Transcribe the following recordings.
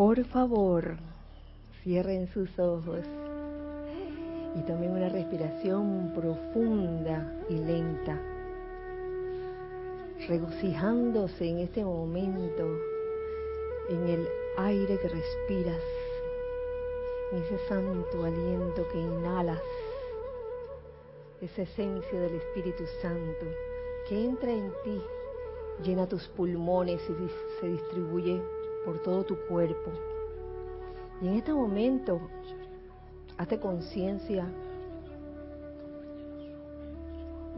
Por favor, cierren sus ojos y tomen una respiración profunda y lenta, regocijándose en este momento en el aire que respiras, en ese santo aliento que inhalas, esa esencia del Espíritu Santo que entra en ti, llena tus pulmones y se distribuye por todo tu cuerpo. Y en este momento, hazte conciencia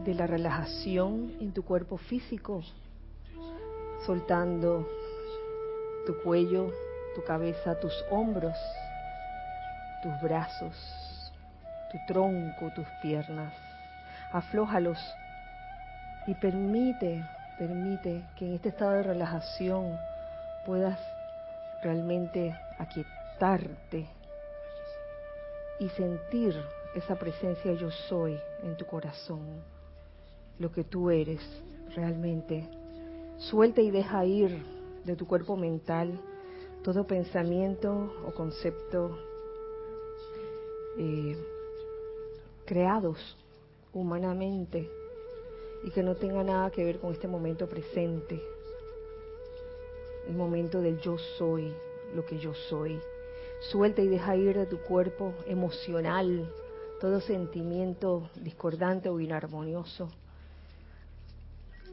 de la relajación en tu cuerpo físico, soltando tu cuello, tu cabeza, tus hombros, tus brazos, tu tronco, tus piernas. Aflójalos y permite, permite que en este estado de relajación puedas realmente aquietarte y sentir esa presencia yo soy en tu corazón, lo que tú eres realmente. Suelta y deja ir de tu cuerpo mental todo pensamiento o concepto eh, creados humanamente y que no tenga nada que ver con este momento presente, el momento del yo soy, lo que yo soy. Suelta y deja ir de tu cuerpo emocional todo sentimiento discordante o inarmonioso.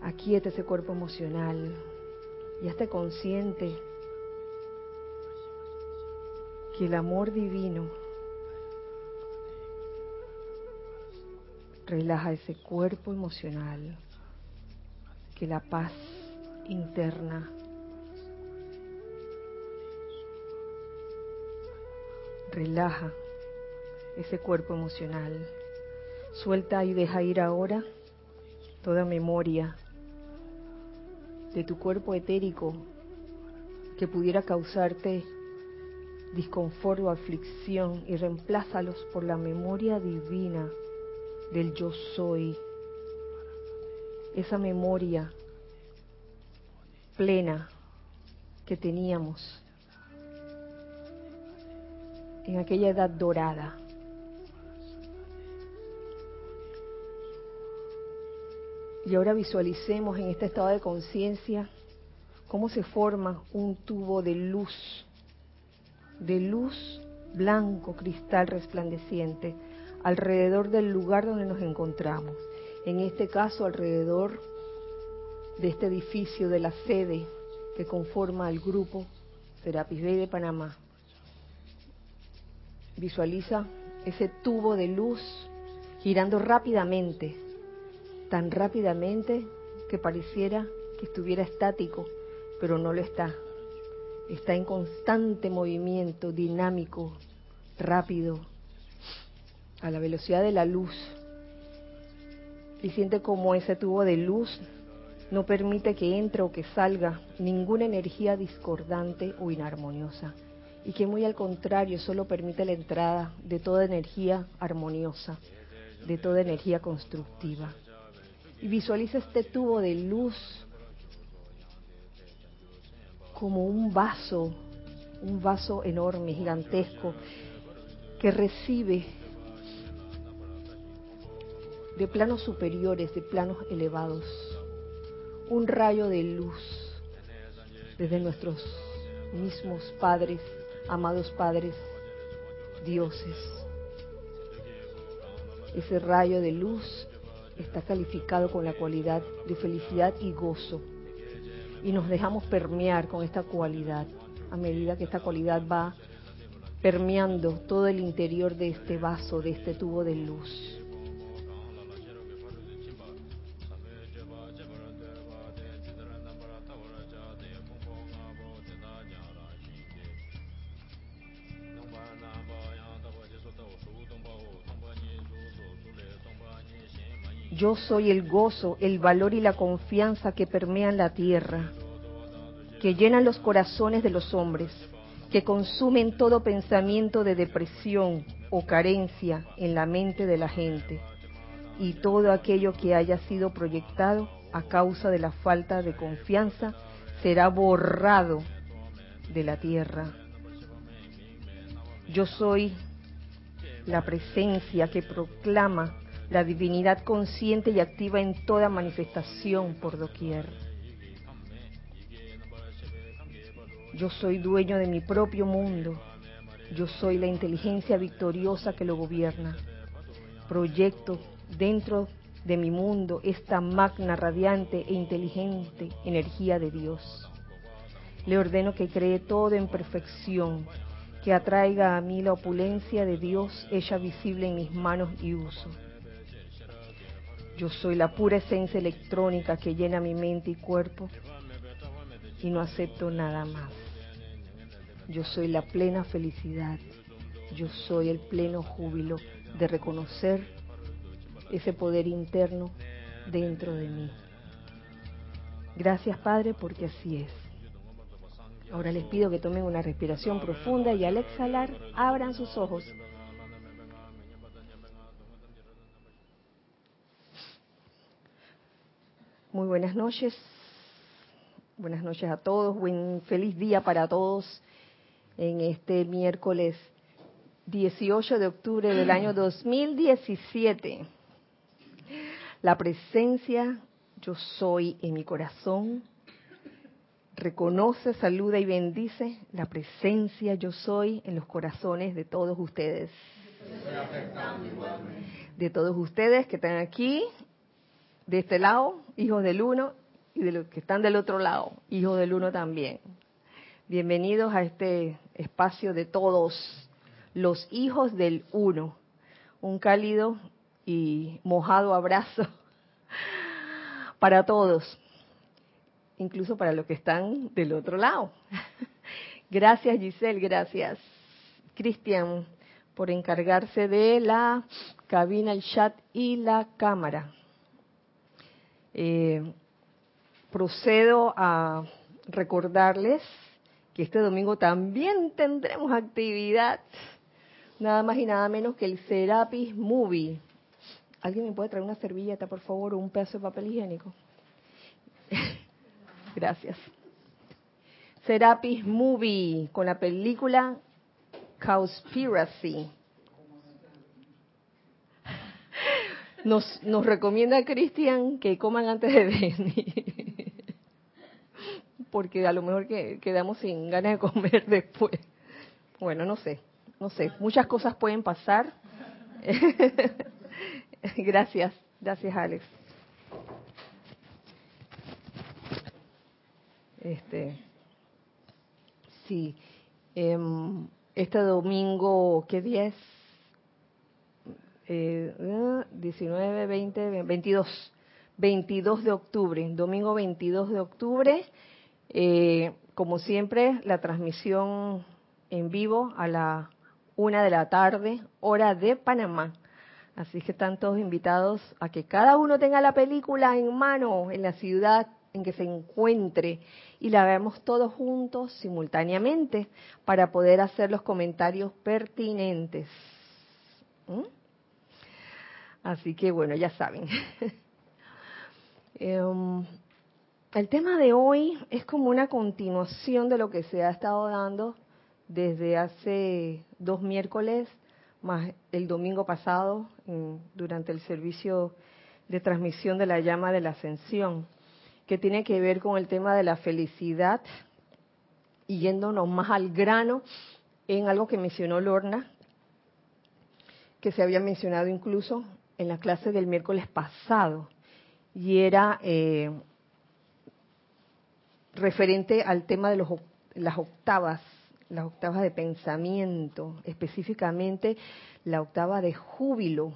Aquieta ese cuerpo emocional y hazte consciente que el amor divino relaja ese cuerpo emocional, que la paz interna relaja ese cuerpo emocional. Suelta y deja ir ahora toda memoria de tu cuerpo etérico que pudiera causarte disconfort o aflicción y reemplázalos por la memoria divina del yo soy. Esa memoria plena que teníamos en aquella edad dorada. Y ahora visualicemos en este estado de conciencia cómo se forma un tubo de luz, de luz blanco, cristal resplandeciente, alrededor del lugar donde nos encontramos. En este caso, alrededor de este edificio, de la sede que conforma el grupo Serapis Bay de Panamá. Visualiza ese tubo de luz girando rápidamente, tan rápidamente que pareciera que estuviera estático, pero no lo está. Está en constante movimiento, dinámico, rápido, a la velocidad de la luz. Y siente como ese tubo de luz no permite que entre o que salga ninguna energía discordante o inarmoniosa y que muy al contrario solo permite la entrada de toda energía armoniosa, de toda energía constructiva. Y visualiza este tubo de luz como un vaso, un vaso enorme, gigantesco, que recibe de planos superiores, de planos elevados, un rayo de luz desde nuestros mismos padres amados padres, dioses. Ese rayo de luz está calificado con la cualidad de felicidad y gozo. Y nos dejamos permear con esta cualidad a medida que esta cualidad va permeando todo el interior de este vaso, de este tubo de luz. Yo soy el gozo, el valor y la confianza que permean la tierra, que llenan los corazones de los hombres, que consumen todo pensamiento de depresión o carencia en la mente de la gente y todo aquello que haya sido proyectado a causa de la falta de confianza será borrado de la tierra. Yo soy la presencia que proclama la divinidad consciente y activa en toda manifestación por doquier. Yo soy dueño de mi propio mundo. Yo soy la inteligencia victoriosa que lo gobierna. Proyecto dentro de mi mundo esta magna, radiante e inteligente energía de Dios. Le ordeno que cree todo en perfección, que atraiga a mí la opulencia de Dios ella visible en mis manos y uso yo soy la pura esencia electrónica que llena mi mente y cuerpo y no acepto nada más. Yo soy la plena felicidad. Yo soy el pleno júbilo de reconocer ese poder interno dentro de mí. Gracias Padre porque así es. Ahora les pido que tomen una respiración profunda y al exhalar abran sus ojos Muy buenas noches. Buenas noches a todos. Buen feliz día para todos en este miércoles 18 de octubre del año 2017. La presencia yo soy en mi corazón reconoce, saluda y bendice la presencia yo soy en los corazones de todos ustedes. De todos ustedes que están aquí de este lado, hijos del uno, y de los que están del otro lado, hijos del uno también. Bienvenidos a este espacio de todos los hijos del uno. Un cálido y mojado abrazo para todos, incluso para los que están del otro lado. Gracias Giselle, gracias Cristian por encargarse de la cabina, el chat y la cámara. Eh, procedo a recordarles que este domingo también tendremos actividad, nada más y nada menos que el Serapis Movie. ¿Alguien me puede traer una servilleta, por favor, o un pedazo de papel higiénico? Gracias. Serapis Movie, con la película Cowspiracy. Nos, nos recomienda Cristian que coman antes de venir. Porque a lo mejor que quedamos sin ganas de comer después. Bueno, no sé, no sé. Muchas cosas pueden pasar. gracias, gracias Alex. Este, sí, em, este domingo, ¿qué día es? 19, 20, 22. 22 de octubre, domingo 22 de octubre. Eh, como siempre, la transmisión en vivo a la una de la tarde, hora de Panamá. Así que están todos invitados a que cada uno tenga la película en mano en la ciudad en que se encuentre y la veamos todos juntos simultáneamente para poder hacer los comentarios pertinentes. ¿Mm? Así que bueno, ya saben. Em, el tema de hoy es como una continuación de lo que se ha estado dando desde hace dos miércoles, más el domingo pasado, durante el servicio de transmisión de la llama de la ascensión, que tiene que ver con el tema de la felicidad y yéndonos más al grano en algo que mencionó Lorna, que se había mencionado incluso en la clase del miércoles pasado y era eh, referente al tema de los, las octavas, las octavas de pensamiento, específicamente la octava de júbilo,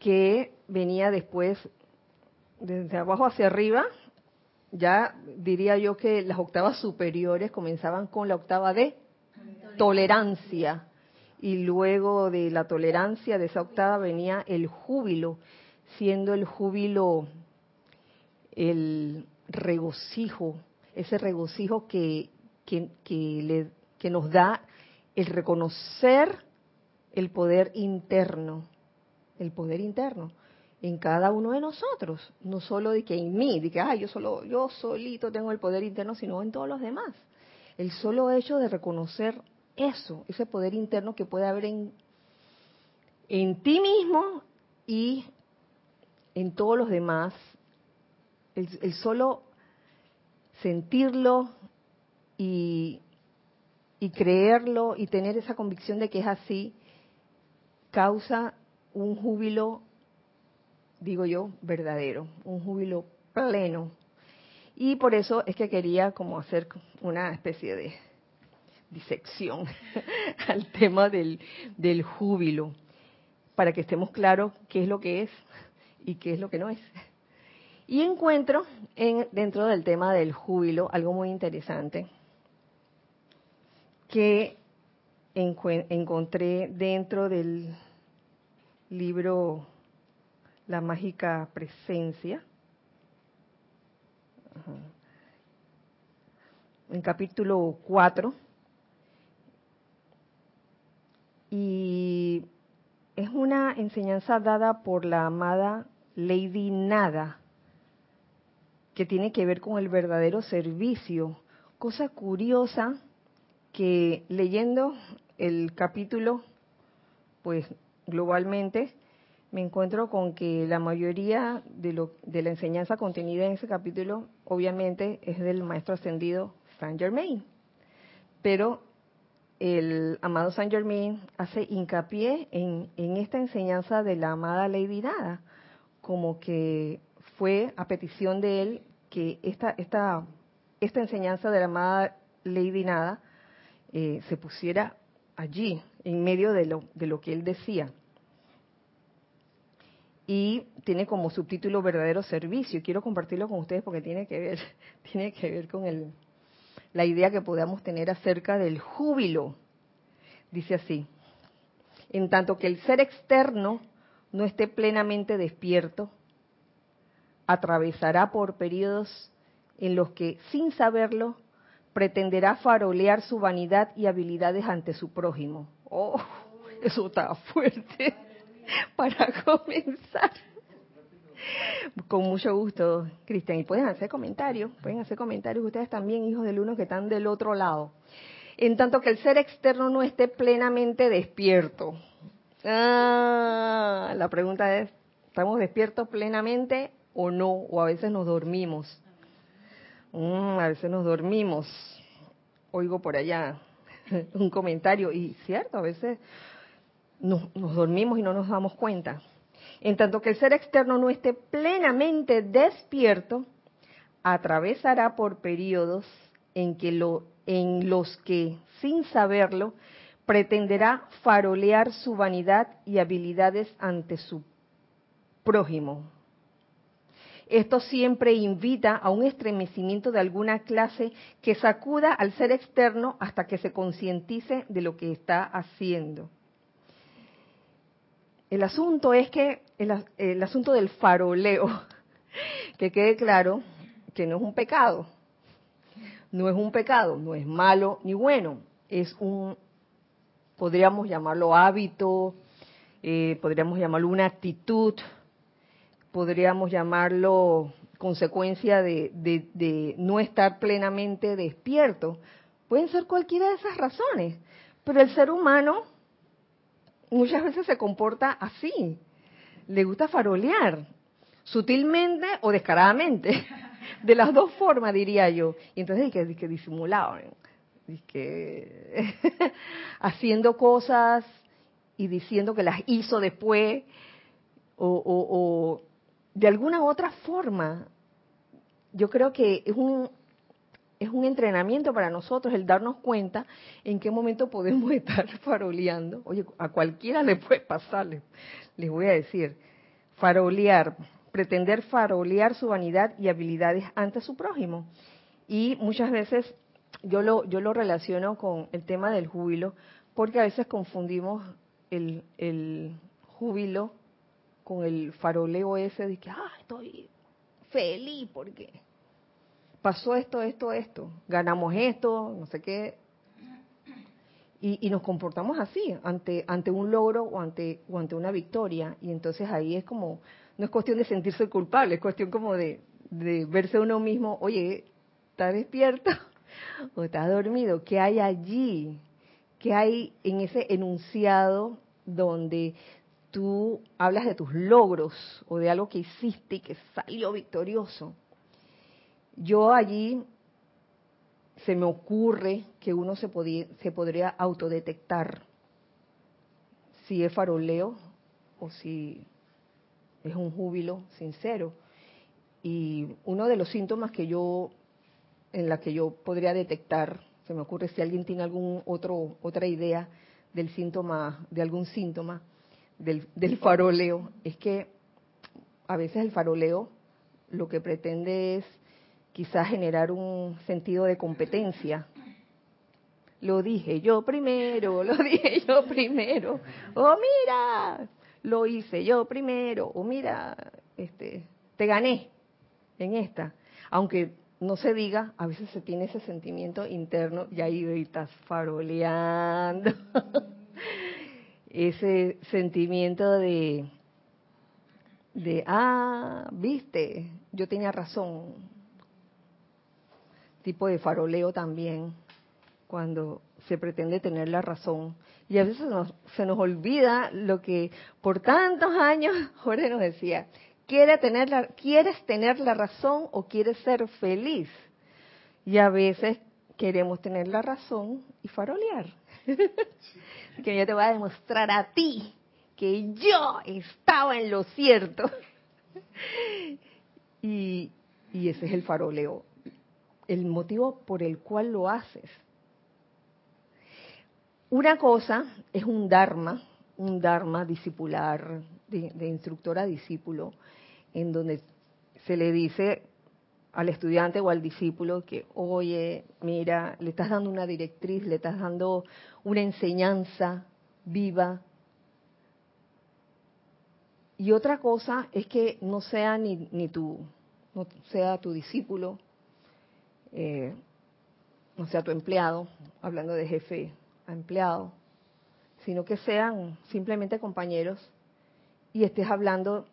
que venía después desde abajo hacia arriba, ya diría yo que las octavas superiores comenzaban con la octava de tolerancia y luego de la tolerancia de esa octava venía el júbilo, siendo el júbilo el regocijo, ese regocijo que, que, le, que nos da el reconocer el poder interno, el poder interno en cada uno de nosotros, no solo de que en mí, de que ah, yo solo yo solito tengo el poder interno, sino en todos los demás. El solo hecho de reconocer eso, ese poder interno que puede haber en, en ti mismo y en todos los demás. el solo sentirlo y, y creerlo y tener esa convicción de que es así, causa un júbilo, digo yo, verdadero, un júbilo pleno. Y por eso es que quería como hacer una especie de disección al tema del, del júbilo, para que estemos claros qué es lo que es y qué es lo que no es. Y encuentro en, dentro del tema del júbilo algo muy interesante que encontré dentro del libro La mágica presencia, en capítulo 4, y es una enseñanza dada por la amada Lady Nada, que tiene que ver con el verdadero servicio. Cosa curiosa que leyendo el capítulo, pues globalmente, me encuentro con que la mayoría de, lo, de la enseñanza contenida en ese capítulo, obviamente, es del maestro ascendido Saint Germain. Pero el amado Saint Germain hace hincapié en, esta enseñanza de la amada Lady Nada, como que fue a petición de él que esta, esta, esta enseñanza de la amada Lady Nada eh, se pusiera allí, en medio de lo, de lo que él decía. Y tiene como subtítulo verdadero servicio. Quiero compartirlo con ustedes porque tiene que ver, tiene que ver con el, la idea que podamos tener acerca del júbilo. Dice así, en tanto que el ser externo no esté plenamente despierto, atravesará por periodos en los que, sin saberlo, pretenderá farolear su vanidad y habilidades ante su prójimo. Oh, eso está fuerte para comenzar. Con mucho gusto, Cristian. Y pueden hacer comentarios, pueden hacer comentarios ustedes también, hijos del uno que están del otro lado. En tanto que el ser externo no esté plenamente despierto. Ah, la pregunta es, ¿estamos despiertos plenamente o no? O a veces nos dormimos. Mm, a veces nos dormimos. Oigo por allá un comentario y cierto, a veces nos, nos dormimos y no nos damos cuenta. En tanto que el ser externo no esté plenamente despierto, atravesará por periodos en, que los que, sin saberlo, pretenderá farolear su vanidad y habilidades ante su prójimo. Esto siempre invita a un estremecimiento de alguna clase que sacuda al ser externo hasta que se concientice de lo que está haciendo. El asunto es que el, asunto del faroleo, que quede claro que no es un pecado, no es un pecado, no es malo ni bueno, es un, podríamos llamarlo hábito, eh, podríamos llamarlo una actitud, podríamos llamarlo consecuencia de, no estar plenamente despierto. Pueden ser cualquiera de esas razones, pero el ser humano muchas veces se comporta así. Le gusta farolear, sutilmente o descaradamente. De las dos formas, diría yo. Y entonces, que, que disimulado, que haciendo cosas y diciendo que las hizo después, o, de alguna u otra forma, yo creo que es un, es un entrenamiento para nosotros el darnos cuenta en qué momento podemos estar faroleando. Oye, a cualquiera le puede pasar, les, voy a decir, farolear, pretender farolear su vanidad y habilidades ante su prójimo. Y muchas veces yo lo, yo lo relaciono con el tema del júbilo, porque a veces confundimos el, el júbilo con el faroleo ese de que, ah, estoy feliz porque pasó esto, esto, esto, ganamos esto, no sé qué. Y, nos comportamos así ante, ante un logro o ante, o ante una victoria. Y entonces ahí es como, no es cuestión de sentirse culpable, es cuestión como de, de verse uno mismo, oye, ¿estás despierto o estás dormido? ¿Qué hay allí? ¿Qué hay en ese enunciado donde tú hablas de tus logros o de algo que hiciste y que salió victorioso? Yo allí se me ocurre que uno se, se podría autodetectar si es faroleo o si es un júbilo sincero. Y uno de los síntomas que yo, en la que yo podría detectar, se me ocurre si alguien tiene algún otro, otra idea del síntoma, de algún síntoma del, del faroleo, es que a veces el faroleo lo que pretende es quizás generar un sentido de competencia. Lo dije yo primero, lo dije yo primero. Oh, mira, lo hice yo primero. O mira, este, te gané en esta. Aunque no se diga, a veces se tiene ese sentimiento interno y ahí estás faroleando. ese sentimiento de, de, ah, viste, yo tenía razón, tipo de faroleo también, cuando se pretende tener la razón. Y a veces se nos olvida lo que por tantos años Jorge nos decía, ¿Quiere tener la, ¿quieres tener la razón o quieres ser feliz? Y a veces queremos tener la razón y farolear. que yo te voy a demostrar a ti que yo estaba en lo cierto. y, y ese es el faroleo el motivo por el cual lo haces. Una cosa es un dharma, un dharma discipular, de, instructor a discípulo, en donde se le dice al estudiante o al discípulo que, oye, mira, le estás dando una directriz, le estás dando una enseñanza viva. Y otra cosa es que no sea ni, ni tu, no sea tu discípulo, eh, no sea tu empleado, hablando de jefe a empleado, sino que sean simplemente compañeros y estés hablando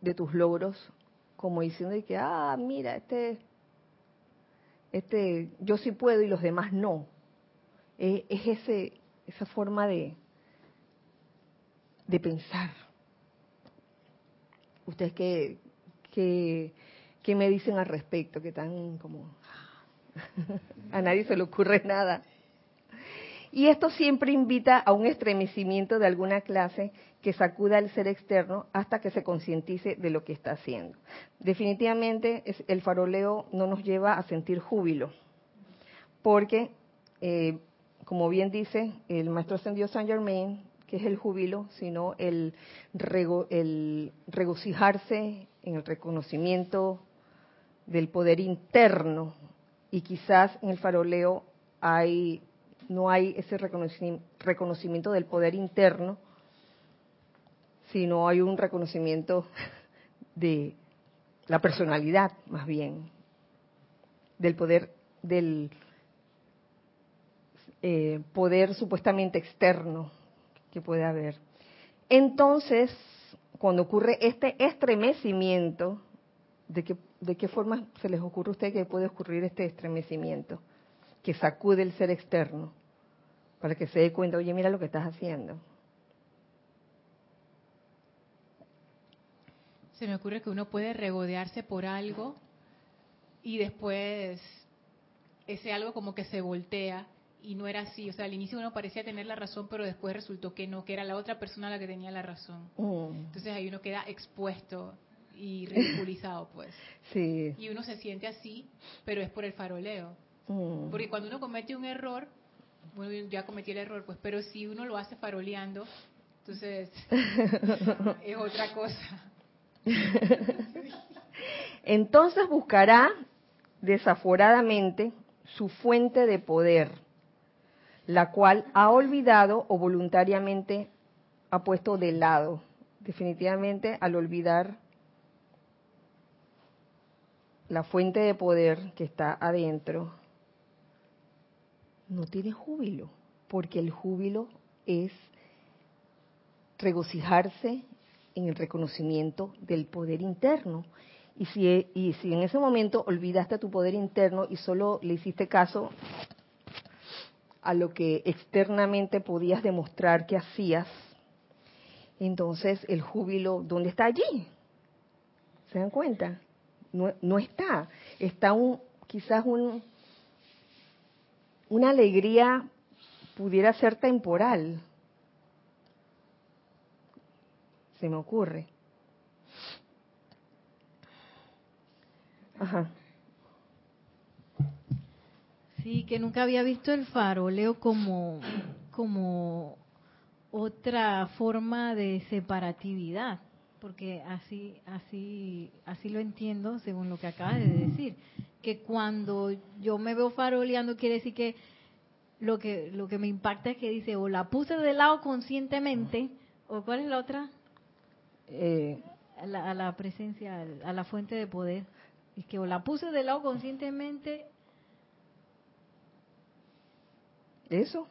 de tus logros como diciendo que, ah, mira, este, este, yo sí puedo y los demás no. Es, ese, esa forma de, de pensar. ¿Ustedes qué, qué, qué me dicen al respecto? Que están como a nadie se le ocurre nada. Y esto siempre invita a un estremecimiento de alguna clase que sacuda al ser externo hasta que se concientice de lo que está haciendo. Definitivamente el faroleo no nos lleva a sentir júbilo, porque, eh, como bien dice el maestro ascendido Saint Germain, que es el júbilo, sino el, el regocijarse en el reconocimiento del poder interno y quizás en el faroleo hay no hay ese reconocimiento del poder interno, sino hay un reconocimiento de la personalidad, más bien, del poder del eh, poder supuestamente externo que puede haber. Entonces, cuando ocurre este estremecimiento, ¿de qué, ¿de qué forma se les ocurre a usted que puede ocurrir este estremecimiento? Que sacude el ser externo para que se dé cuenta, oye, mira lo que estás haciendo. Se me ocurre que uno puede regodearse por algo y después ese algo como que se voltea y no era así. O sea, al inicio uno parecía tener la razón, pero después resultó que no, que era la otra persona la que tenía la razón. Mm. Entonces ahí uno queda expuesto y ridiculizado, pues. Sí. Y uno se siente así, pero es por el faroleo. Mm. Porque cuando uno comete un error, bueno, ya cometí el error, pues, pero si uno lo hace faroleando, entonces es otra cosa. entonces buscará desaforadamente su fuente de poder, la cual ha olvidado o voluntariamente ha puesto de lado. Definitivamente al olvidar la fuente de poder que está adentro, no tiene júbilo, porque el júbilo es regocijarse en el reconocimiento del poder interno. Y si, en ese momento olvidaste tu poder interno y solo le hiciste caso a lo que externamente podías demostrar que hacías, entonces el júbilo, ¿dónde está allí? ¿Se dan cuenta? No, no está. Está un, quizás un, una alegría pudiera ser temporal. Se me ocurre. Ajá. Sí, que nunca había visto el faroleo como, como otra forma de separatividad, porque así, así, así lo entiendo según lo que acabas de decir, que cuando yo me veo faroleando quiere decir que lo que lo que me impacta es que dice o la puse de lado conscientemente o cuál es la otra Eh, a la, a la presencia a la fuente de poder. Es que o la puse de lado conscientemente. Eso,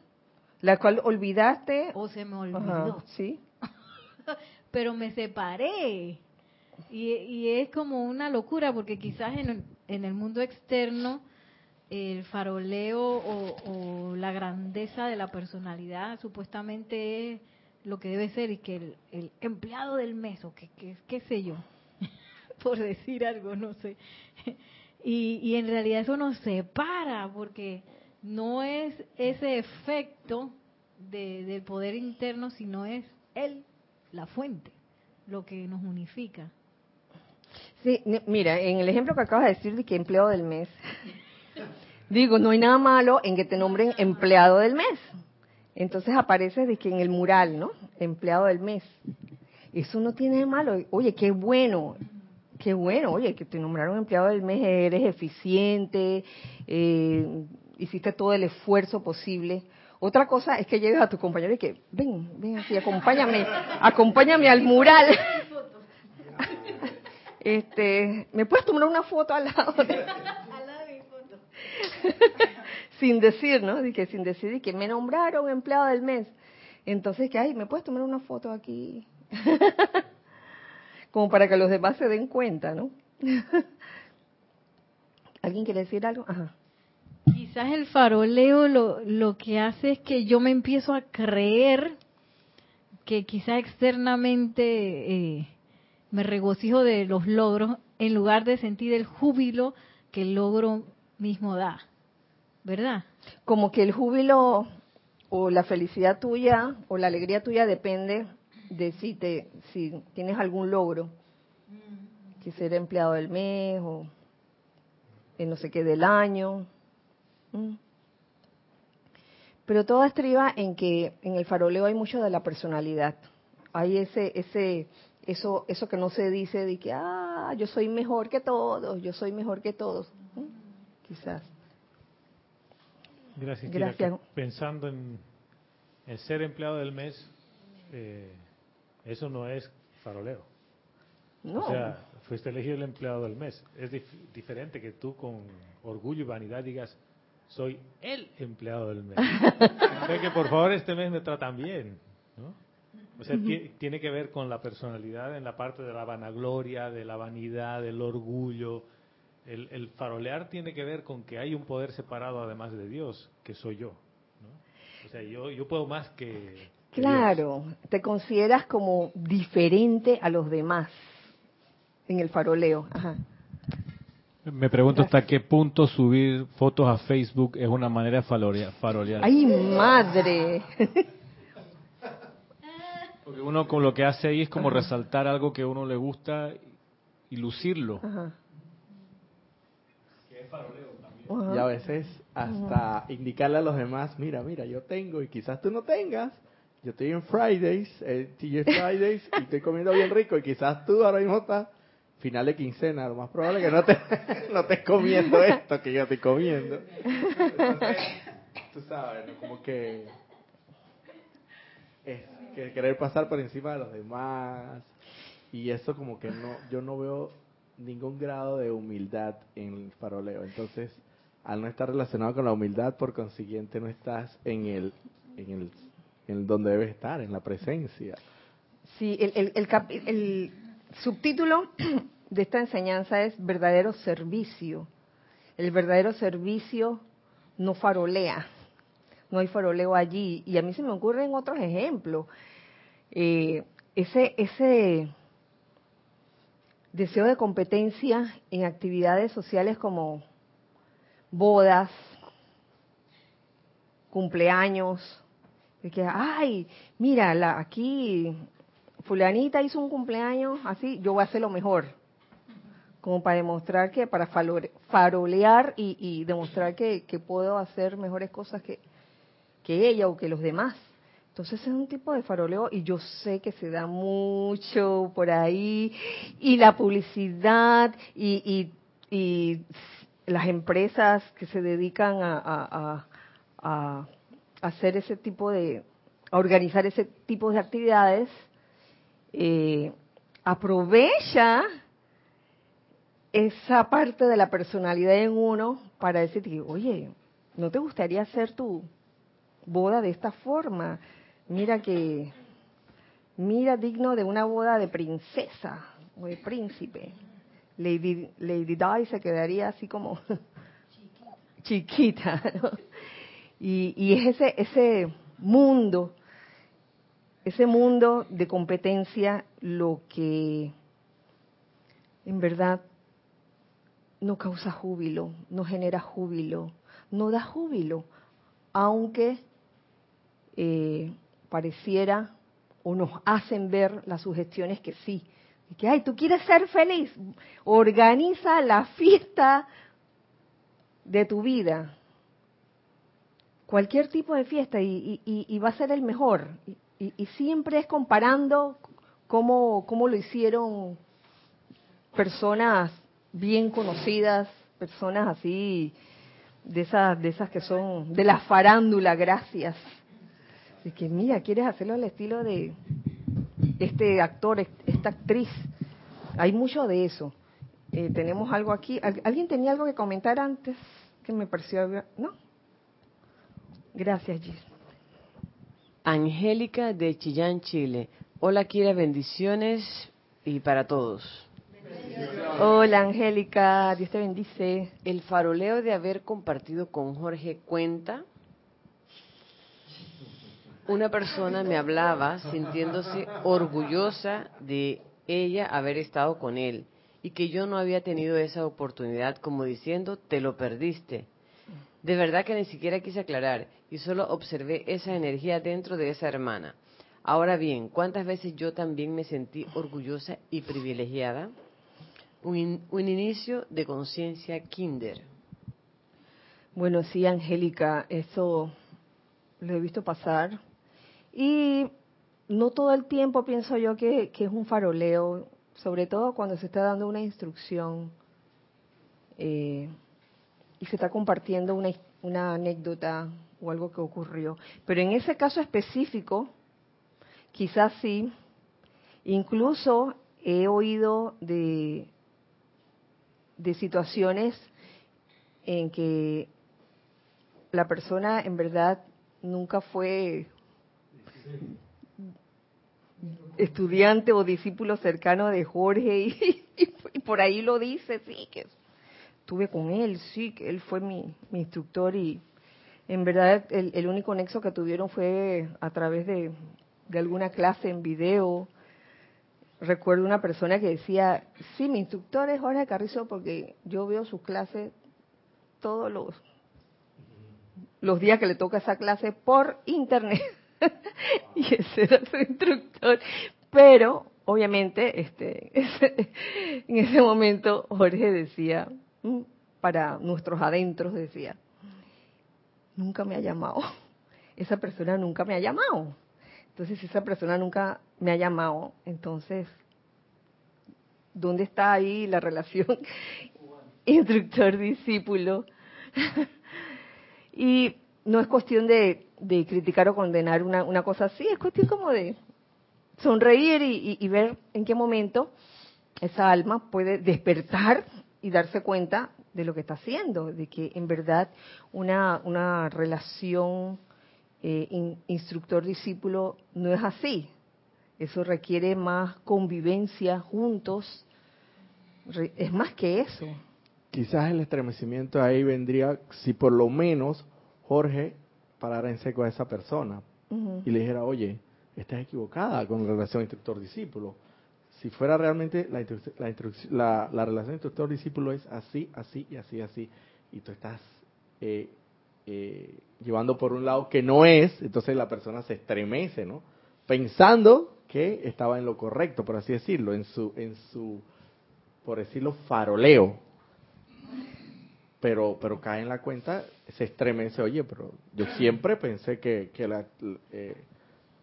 la cual olvidaste. o se me olvidó. Ajá, sí. pero me separé. Y, y es como una locura, porque quizás en el, en el mundo externo el faroleo o, la grandeza de la personalidad supuestamente es lo que debe ser y que el, el empleado del mes o que, que qué sé yo, por decir algo, no sé. Y, y en realidad eso nos separa porque no es ese efecto de, del poder interno, sino es él, la fuente, lo que nos unifica. Sí, mira, en el ejemplo que acabas de decir de que empleado del mes, digo, no hay nada malo en que te nombren empleado del mes. Entonces aparece de que en el mural, ¿no? Empleado del mes. Eso no tiene de malo. Oye, qué bueno, qué bueno, oye, que te nombraron empleado del mes, eres eficiente, eh, hiciste todo el esfuerzo posible. Otra cosa es que llegues a tu compañero y que, ven, ven aquí, acompáñame, acompáñame al mural. Este, ¿me puedes tomar una foto al lado de, sin decir, ¿no? Que sin decir y que me nombraron empleado del mes. Entonces, que ay, ¿me puedes tomar una foto aquí? Como para que los demás se den cuenta, ¿no? ¿Alguien quiere decir algo? Ajá. Quizás el faroleo lo, lo que hace es que yo me empiezo a creer que quizás externamente eh, me regocijo de los logros en lugar de sentir el júbilo que el logro mismo da, ¿verdad? Como que el júbilo o la felicidad tuya o la alegría tuya depende de si te si tienes algún logro, que ser empleado del mes o en no sé qué del año. Mm. Pero todo estriba en que en el faroleo hay mucho de la personalidad. Hay ese ese eso eso que no se dice de que ah, yo soy mejor que todos, yo soy mejor que todos. Mm, Quizás. Gracias, Pensando en, en ser empleado del mes, eh, eso no es faroleo. No. O sea, fuiste elegido el empleado del mes. Es dif- diferente que tú con orgullo y vanidad digas, soy el empleado del mes. o sea, que por favor este mes me tratan bien. ¿no? O sea, ti- tiene que ver con la personalidad en la parte de la vanagloria, de la vanidad, del orgullo. El, el farolear tiene que ver con que hay un poder separado además de Dios, que soy yo. ¿no? O sea, yo, yo puedo más que... que Dios. Claro, te consideras como diferente a los demás en el faroleo. Ajá. Me pregunto hasta qué punto subir fotos a Facebook es una manera de farolear. ¡Ay, madre! Porque uno con lo que hace ahí es como resaltar algo que a uno le gusta y lucirlo. Ajá. Y a veces hasta indicarle a los demás, mira, mira, yo tengo y quizás tú no tengas. Yo estoy en Fridays, eh, TJ Fridays, y estoy comiendo bien rico y quizás tú ahora mismo estás final de quincena, lo más probable es que no te no estés comiendo esto que yo estoy comiendo. Entonces, tú sabes, como que es que querer pasar por encima de los demás y eso como que no yo no veo ningún grado de humildad en el faroleo. Entonces, al no estar relacionado con la humildad, por consiguiente no estás en el en el en donde debes estar, en la presencia. Sí, el, el, el, capi- el subtítulo de esta enseñanza es verdadero servicio. El verdadero servicio no farolea. no hay faroleo allí. Y a mí se me ocurren otros ejemplos. Eh, ese, ese deseo de competencia en actividades sociales como bodas, cumpleaños, de que, ay, mira, la, aquí fulanita hizo un cumpleaños así, yo voy a hacer lo mejor. Como para demostrar que, para farolear y, demostrar que, puedo hacer mejores cosas que, que ella o que los demás. Entonces es un tipo de faroleo y yo sé que se da mucho por ahí y la publicidad y, y, las empresas que se dedican a, a, hacer ese tipo de, a organizar ese tipo de actividades, eh, aprovecha esa parte de la personalidad en uno para decir, oye, ¿no te gustaría hacer tu boda de esta forma? Mira que, mira digno de una boda de princesa o de príncipe. Lady, Lady Di se quedaría así como chiquita. Y, y es ese, ese mundo, ese mundo de competencia lo que en verdad no causa júbilo, no genera júbilo, no da júbilo, aunque eh, pareciera o nos hacen ver las sugestiones que sí. Que, ay, tú quieres ser feliz, organiza la fiesta de tu vida cualquier tipo de fiesta y, va a ser el mejor. Y, siempre es comparando cómo, cómo lo hicieron personas bien conocidas, personas así, de esas, de esas que son de la farándula, gracias. Es que, mira, quieres hacerlo al estilo de este actor, esta actriz. Hay mucho de eso. Eh, tenemos algo aquí. ¿Alguien tenía algo que comentar antes que me pareció... ¿No? Gracias, Gis. Angélica de Chillán, Chile. Hola, Kira, bendiciones y para todos. Hola, Angélica, Dios te bendice. El faroleo de haber compartido con Jorge cuenta. Una persona me hablaba sintiéndose orgullosa de ella haber estado con él y que yo no había tenido esa oportunidad como diciendo, te lo perdiste. De verdad que ni siquiera quise aclarar y solo observé esa energía dentro de esa hermana. Ahora bien, ¿cuántas veces yo también me sentí orgullosa y privilegiada? Un, inicio de conciencia kinder. Bueno, sí, Angélica, eso lo he visto pasar. Y no todo el tiempo pienso yo que, que es un faroleo, sobre todo cuando se está dando una instrucción. Eh, y se está compartiendo una, una anécdota o algo que ocurrió. Pero en ese caso específico, quizás sí, incluso he oído de, de situaciones en que la persona en verdad nunca fue estudiante o discípulo cercano de Jorge y, y, por ahí lo dice, sí, que estuve con él, sí, él fue mi, instructor y en verdad el, único nexo que tuvieron fue a través de, alguna clase en video. Recuerdo una persona que decía, sí, mi instructor es Jorge Carrizo porque yo veo sus clases todos los, los días que le toca esa clase por internet. y ese era su instructor. Pero, obviamente, este, en ese momento Jorge decía, para nuestros adentros, decía, nunca me ha llamado. Esa persona nunca me ha llamado. Entonces, si esa persona nunca me ha llamado, entonces, ¿dónde está ahí la relación instructor-discípulo? y no es cuestión de, criticar o condenar una, cosa así, es cuestión como de sonreír y ver en qué momento esa alma puede despertar y darse cuenta de lo que está haciendo, de que en verdad una, una relación eh, instructor-discípulo no es así. Eso requiere más convivencia juntos, es más que eso. Quizás el estremecimiento ahí vendría si por lo menos Jorge parara en seco a esa persona y le dijera, oye, estás equivocada con la relación instructor-discípulo. Si fuera realmente la, la, la, relación instructor-discípulo es así, así y así, así, y tú estás eh, eh, llevando por un lado que no es, entonces la persona se estremece, ¿no? Pensando que estaba en lo correcto, por así decirlo, en su, en su, por decirlo, faroleo. Pero, pero cae en la cuenta, se estremece, oye, pero yo siempre pensé que, que la, eh,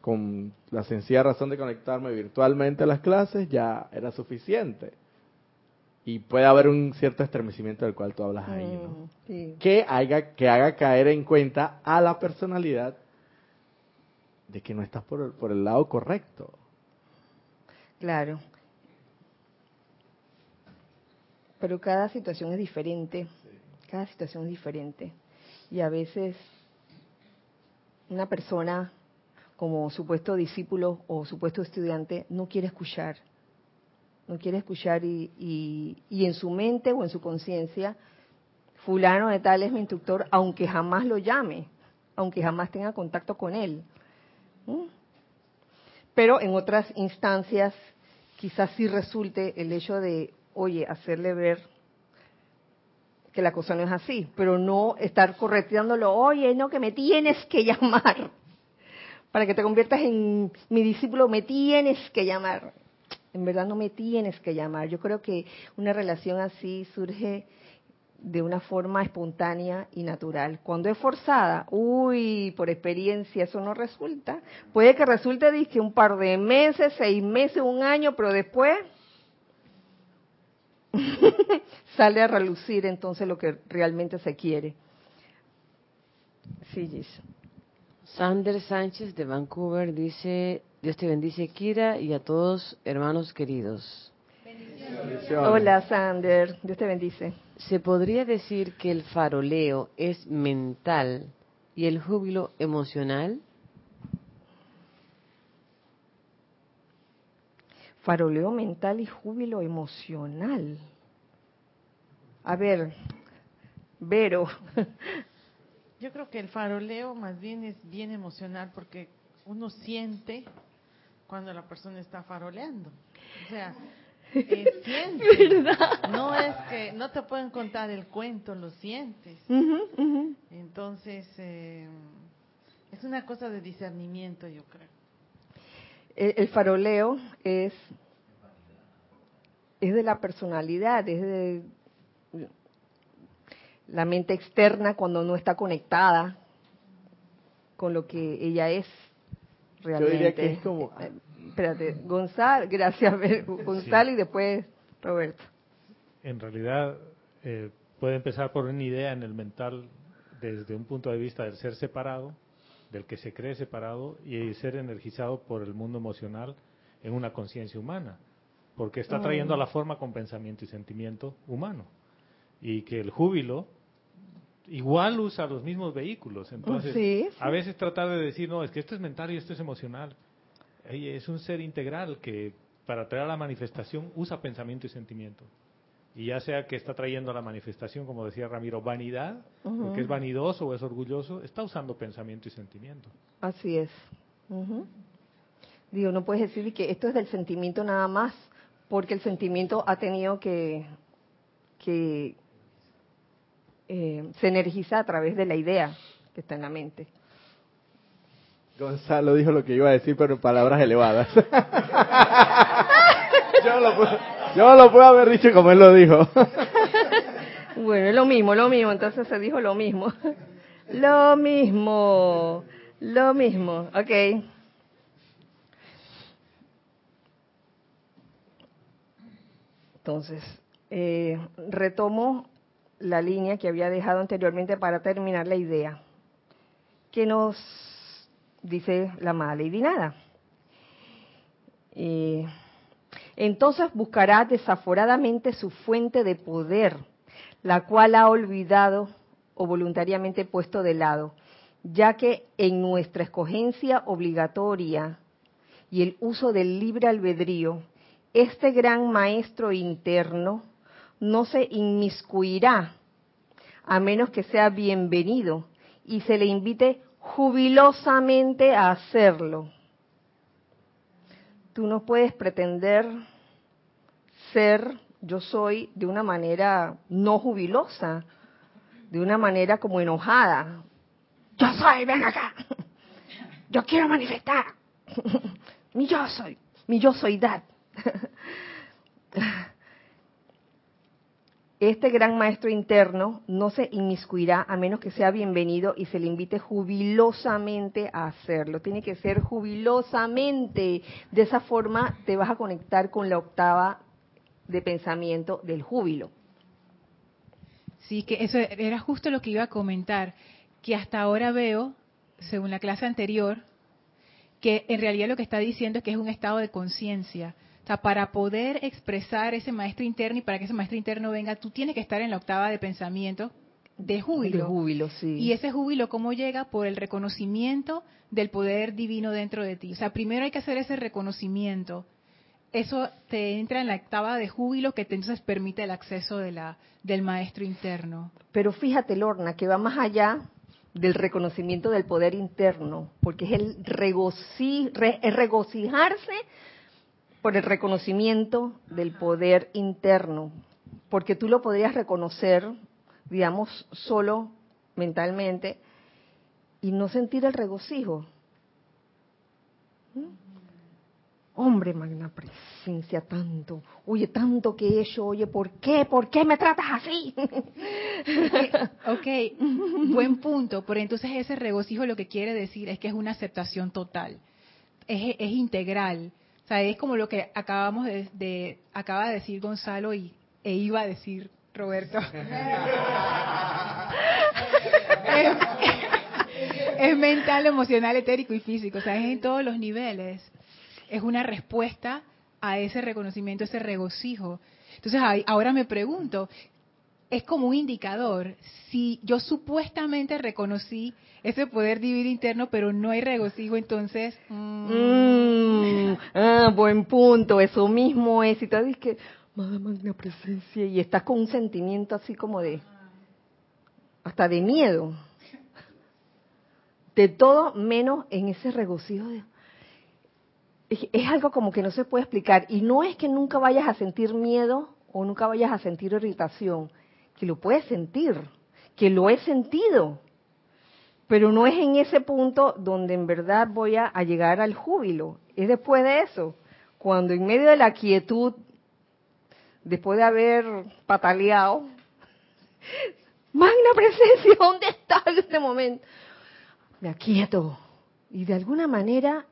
con la sencilla razón de conectarme virtualmente a las clases ya era suficiente. Y puede haber un cierto estremecimiento del cual tú hablas ahí, ¿no? Mm, que, haga, que haga caer en cuenta a la personalidad de que no estás por el, por el lado correcto. Claro. Pero cada situación es diferente. Cada situación es diferente. Y a veces una persona como supuesto discípulo o supuesto estudiante no quiere escuchar. No quiere escuchar y, y, en su mente o en su conciencia, fulano de tal es mi instructor, aunque jamás lo llame, aunque jamás tenga contacto con él. Pero en otras instancias quizás sí resulte el hecho de, oye, hacerle ver que la cosa no es así, pero no estar correteándolo, oye, no, que me tienes que llamar. Para que te conviertas en mi discípulo, me tienes que llamar. En verdad no me tienes que llamar. Yo creo que una relación así surge de una forma espontánea y natural. Cuando es forzada, uy, por experiencia eso no resulta. Puede que resulte que un par de meses, seis meses, un año, pero después sale a relucir entonces lo que realmente se quiere. Sí, Gis. Sander Sánchez de Vancouver dice, Dios te bendice Kira y a todos hermanos queridos. Hola Sander, Dios te bendice. ¿Se podría decir que el faroleo es mental y el júbilo emocional? Faroleo mental y júbilo emocional. A ver, Vero. Yo creo que el faroleo más bien es bien emocional porque uno siente cuando la persona está faroleando. O sea, eh, No es que no te pueden contar el cuento, lo sientes. Entonces, eh, es una cosa de discernimiento, yo creo. El, faroleo es, es de la personalidad, es de la mente externa cuando no está conectada con lo que ella es realmente. Yo diría que es como eh, espérate, Gonzalo, gracias, Gonzalo y después Roberto. En realidad, eh, puede empezar por una idea en el mental desde un punto de vista del ser separado, del que se cree separado, y ser energizado por el mundo emocional en una conciencia humana, porque está trayendo a la forma con pensamiento y sentimiento humano. Y que el júbilo igual usa los mismos vehículos. Entonces, a veces tratar de decir, no, es que esto es mental y esto es emocional es un ser integral que para traer a la manifestación usa pensamiento y sentimiento. Y ya sea que está trayendo a la manifestación, como decía Ramiro, vanidad, porque es vanidoso o es orgulloso, está usando pensamiento y sentimiento. Así es. Digo, no puedes decir que esto es del sentimiento nada más, porque el sentimiento ha tenido que, que eh, se energiza a través de la idea que está en la mente. Gonzalo dijo lo que iba a decir, pero en palabras elevadas. yo, lo puedo, yo lo puedo haber dicho como él lo dijo. bueno, es lo mismo, lo mismo, entonces se dijo lo mismo. lo mismo, lo mismo, ok. Entonces, eh, retomo la línea que había dejado anteriormente para terminar la idea. Que nos dice la amada Lady Nada. entonces buscará desaforadamente su fuente de poder, la cual ha olvidado o voluntariamente puesto de lado, ya que en nuestra escogencia obligatoria y el uso del libre albedrío, este gran maestro interno no se inmiscuirá a menos que sea bienvenido y se le invite jubilosamente a hacerlo. Tú no puedes pretender ser yo soy de una manera no jubilosa, de una manera como enojada. Yo soy, ven acá. Yo quiero manifestar. mi yo soy, mi yo soy dad. Este gran maestro interno no se inmiscuirá a menos que sea bienvenido y se le invite jubilosamente a hacerlo. Tiene que ser jubilosamente. De esa forma te vas a conectar con la octava de pensamiento del júbilo. Sí, que eso era justo lo que iba a comentar, que hasta ahora veo, según la clase anterior, que en realidad lo que está diciendo es que es un estado de conciencia. O sea, para poder expresar ese maestro interno y para que ese maestro interno venga, tú tienes que estar en la octava de pensamiento de júbilo. De júbilo, sí. Y ese júbilo, ¿cómo llega? Por el reconocimiento del poder divino dentro de ti. O sea, primero hay que hacer ese reconocimiento. Eso te entra en la octava de júbilo que te entonces permite el acceso de la, del maestro interno. Pero fíjate, Lorna, que va más allá del reconocimiento del poder interno, porque es el es regocijarse por el reconocimiento del poder interno, porque tú lo podrías reconocer, digamos, solo mentalmente y no sentir el regocijo. ¿Mm? Hombre, magna presencia, tanto, oye, tanto que he hecho, oye, ¿por qué? ¿Por qué me tratas así? ok, buen punto, pero entonces ese regocijo lo que quiere decir es que es una aceptación total, es, es integral, o sea, es como lo que acabamos de, acaba de decir Gonzalo y e iba a decir Roberto. es, mental, emocional, etérico y físico. O sea, es en todos los niveles. Es una respuesta a ese reconocimiento, ese regocijo. Entonces, ahora me pregunto, es como un indicador. Si yo supuestamente reconocí ese poder divino interno, pero no hay regocijo, entonces... Mm, ah, buen punto, eso mismo es. Y te dices que, magna presencia, y estás con un sentimiento así como de... hasta de miedo. De todo menos en ese regocijo de... Es algo como que no se puede explicar. Y no es que nunca vayas a sentir miedo o nunca vayas a sentir irritación que lo puedes sentir, que lo he sentido, pero no es en ese punto donde en verdad voy a, llegar al júbilo, es después de eso, cuando en medio de la quietud, después de haber pataleado, magna presencia, ¿dónde está en este momento? Me aquieto y de alguna manera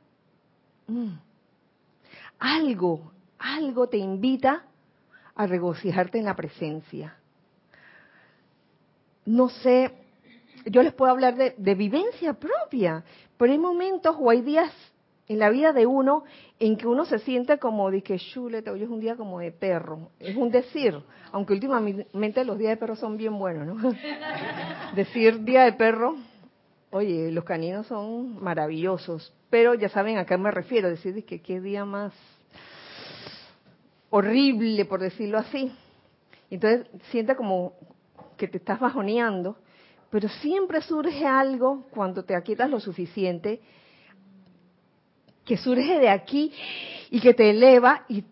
mm, algo, algo te invita a regocijarte en la presencia no sé, yo les puedo hablar de, vivencia propia, pero hay momentos o hay días en la vida de uno en que uno se siente como de que chuleta, hoy es un día como de perro, es un decir, aunque últimamente los días de perro son bien buenos, ¿no? decir día de perro, oye, los caninos son maravillosos, pero ya saben a qué me refiero, decir que qué día más horrible, por decirlo así. Entonces siente como, que te estás bajoneando, pero siempre surge algo cuando te aquietas lo suficiente que surge de aquí y que te eleva y,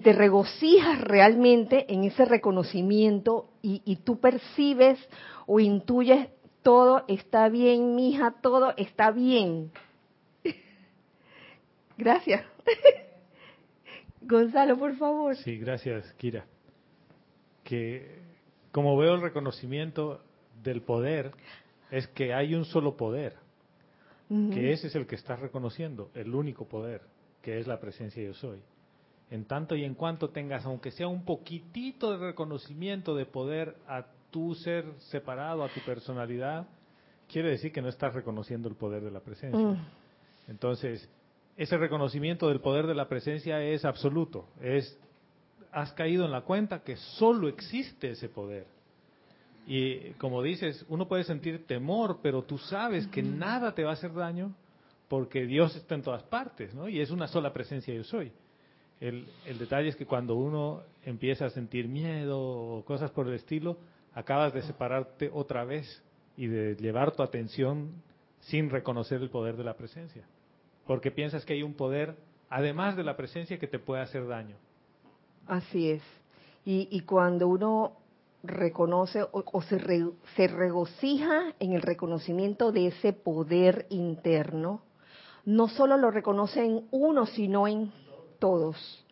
te regocijas realmente en ese reconocimiento y, y tú percibes o intuyes todo está bien, mija, todo está bien. Gracias. Gonzalo, por favor. Sí, gracias, Kira. Que como veo el reconocimiento del poder, es que hay un solo poder, que ese es el que estás reconociendo, el único poder, que es la presencia yo soy. En tanto y en cuanto tengas, aunque sea un poquitito de reconocimiento de poder a tu ser separado, a tu personalidad, quiere decir que no estás reconociendo el poder de la presencia. Mm. Entonces, ese reconocimiento del poder de la presencia es absoluto, es has caído en la cuenta que solo existe ese poder. Y como dices, uno puede sentir temor, pero tú sabes que nada te va a hacer daño porque Dios está en todas partes, ¿no? Y es una sola presencia yo soy. El, el detalle es que cuando uno empieza a sentir miedo o cosas por el estilo, acabas de separarte otra vez y de llevar tu atención sin reconocer el poder de la presencia. Porque piensas que hay un poder, además de la presencia, que te puede hacer daño. Así es. Y, y cuando uno reconoce o, se, se regocija en el reconocimiento de ese poder interno, no solo lo reconoce en uno, sino en todos.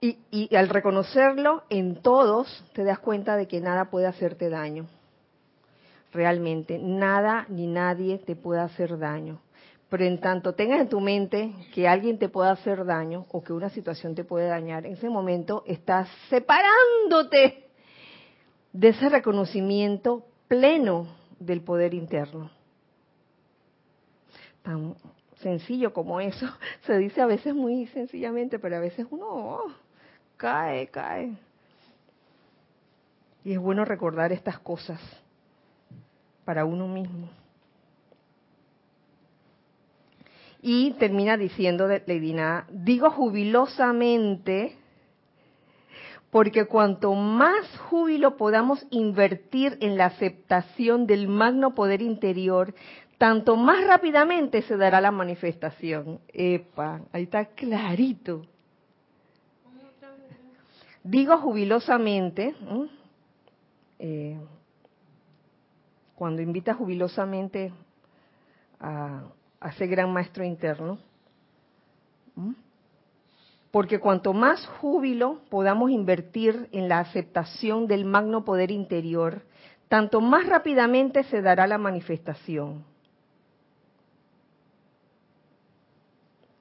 Y, y, al reconocerlo en todos, te das cuenta de que nada puede hacerte daño. Realmente, nada ni nadie te puede hacer daño. Pero en tanto tengas en tu mente que alguien te pueda hacer daño o que una situación te puede dañar, en ese momento estás separándote de ese reconocimiento pleno del poder interno. Tan sencillo como eso, se dice a veces muy sencillamente, pero a veces uno oh, cae, cae. Y es bueno recordar estas cosas para uno mismo. Y termina diciendo Lady digo jubilosamente, porque cuanto más júbilo podamos invertir en la aceptación del magno poder interior, tanto más rápidamente se dará la manifestación. Epa, ahí está clarito. Digo jubilosamente, eh, cuando invita jubilosamente a, a ese gran maestro interno. Porque cuanto más júbilo podamos invertir en la aceptación del magno poder interior, tanto más rápidamente se dará la manifestación.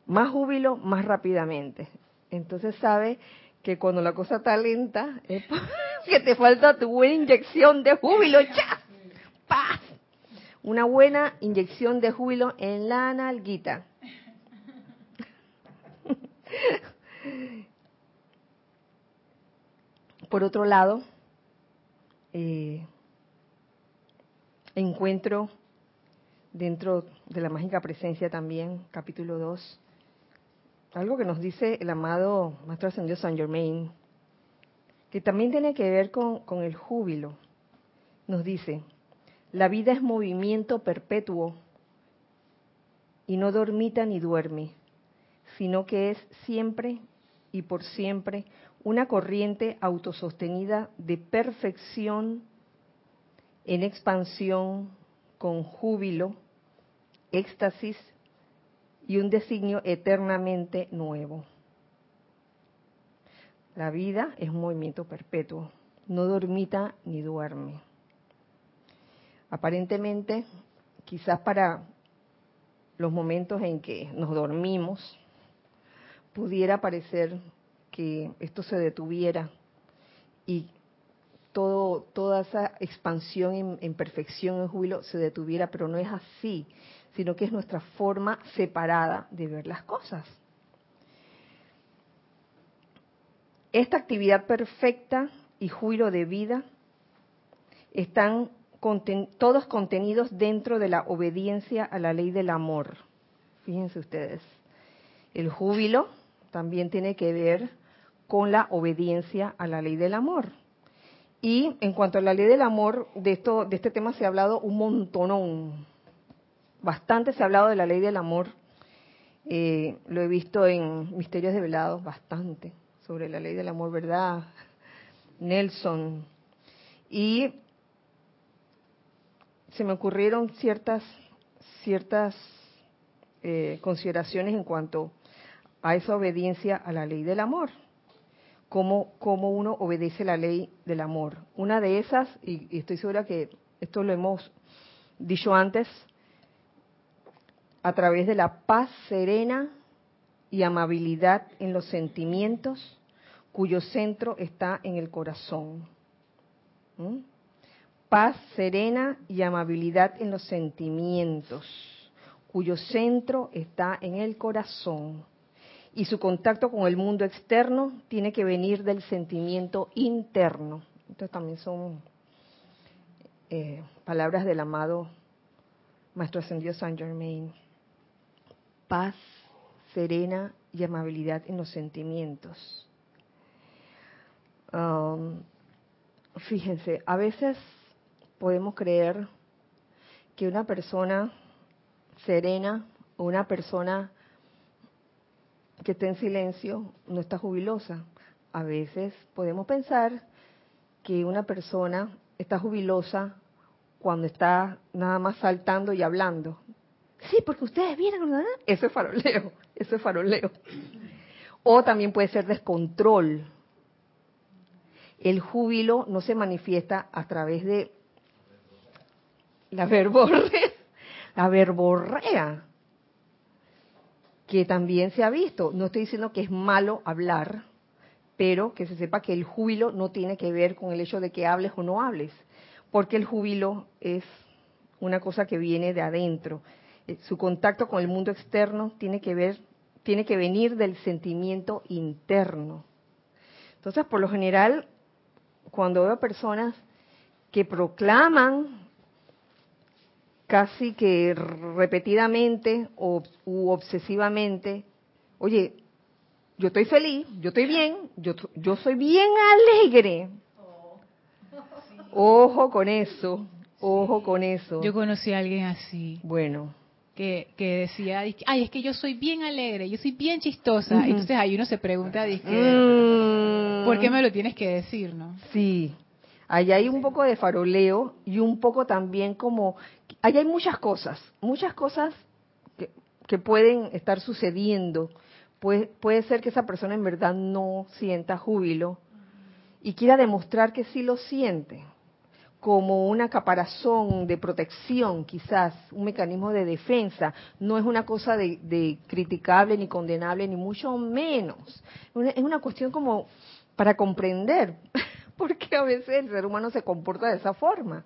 Más júbilo, más rápidamente. Entonces sabe que cuando la cosa está lenta, es que te falta tu buena inyección de júbilo, ¡ya! ¡Paz! Una buena inyección de júbilo en la nalguita. Por otro lado, eh, encuentro dentro de la mágica presencia también, capítulo 2, algo que nos dice el amado Maestro Ascendido Saint Germain, que también tiene que ver con el júbilo. Nos dice, la vida es movimiento perpetuo y no dormita ni duerme, sino que es siempre y por siempre una corriente autosostenida de perfección en expansión con júbilo, éxtasis y un designio eternamente nuevo. La vida es un movimiento perpetuo, no dormita ni duerme. Aparentemente, quizás para los momentos en que nos dormimos, pudiera parecer que esto se detuviera y todo, toda esa expansión en, en, perfección, en júbilo, se detuviera, pero no es así, sino que es nuestra forma separada de ver las cosas. Esta actividad perfecta y júbilo de vida están todos contenidos dentro de la obediencia a la ley del amor. Fíjense ustedes, el júbilo también tiene que ver con la obediencia a la ley del amor. Y en cuanto a la ley del amor, de esto, de este tema se ha hablado un montón, bastante se ha hablado de la ley del amor. Eh, lo he visto en Misterios de Velados, bastante sobre la ley del amor, ¿verdad? Nelson. Y se me ocurrieron ciertas, ciertas eh, consideraciones en cuanto a esa obediencia a la ley del amor. Cómo, cómo uno obedece la ley del amor. Una de esas, y, estoy segura que esto lo hemos dicho antes, a través de la paz serena y amabilidad en los sentimientos, cuyo centro está en el corazón. ¿Mm? Paz serena y amabilidad en los sentimientos, cuyo centro está en el corazón. Y su contacto con el mundo externo tiene que venir del sentimiento interno. Estas también son eh, palabras del amado Maestro Ascendido Saint Germain. Paz serena y amabilidad en los sentimientos. Um, fíjense, a veces podemos creer que una persona serena o una persona que esté en silencio no está jubilosa. A veces podemos pensar que una persona está jubilosa cuando está nada más saltando y hablando. Sí, porque ustedes vieron, ¿verdad? Eso es faroleo, eso es faroleo. O también puede ser descontrol. El júbilo no se manifiesta a través de la verborrea, la verborrea, que también se ha visto. No estoy diciendo que es malo hablar, pero que se sepa que el júbilo no tiene que ver con el hecho de que hables o no hables, porque el júbilo es una cosa que viene de adentro. Eh, su contacto con el mundo externo tiene que ver, tiene que venir del sentimiento interno. Entonces, por lo general, cuando veo personas que proclaman casi que repetidamente o u obsesivamente, oye, yo estoy feliz, yo estoy bien, yo, yo soy bien alegre. Ojo con eso, ojo con eso. Yo conocí a alguien así. Bueno. Que, que decía, ay, es que yo soy bien alegre, yo soy bien chistosa. Entonces ahí uno se pregunta, mm. ¿por qué me lo tienes que decir, no? Sí, ahí hay un poco de faroleo y un poco también como, ahí hay muchas cosas, muchas cosas que, pueden estar sucediendo Puede, ser que esa persona en verdad no sienta júbilo y quiera demostrar que sí lo siente, como una caparazón de protección, quizás, un mecanismo de defensa. No es una cosa de, criticable ni condenable, ni mucho menos. es una cuestión como para comprender, porque a veces el ser humano se comporta de esa forma.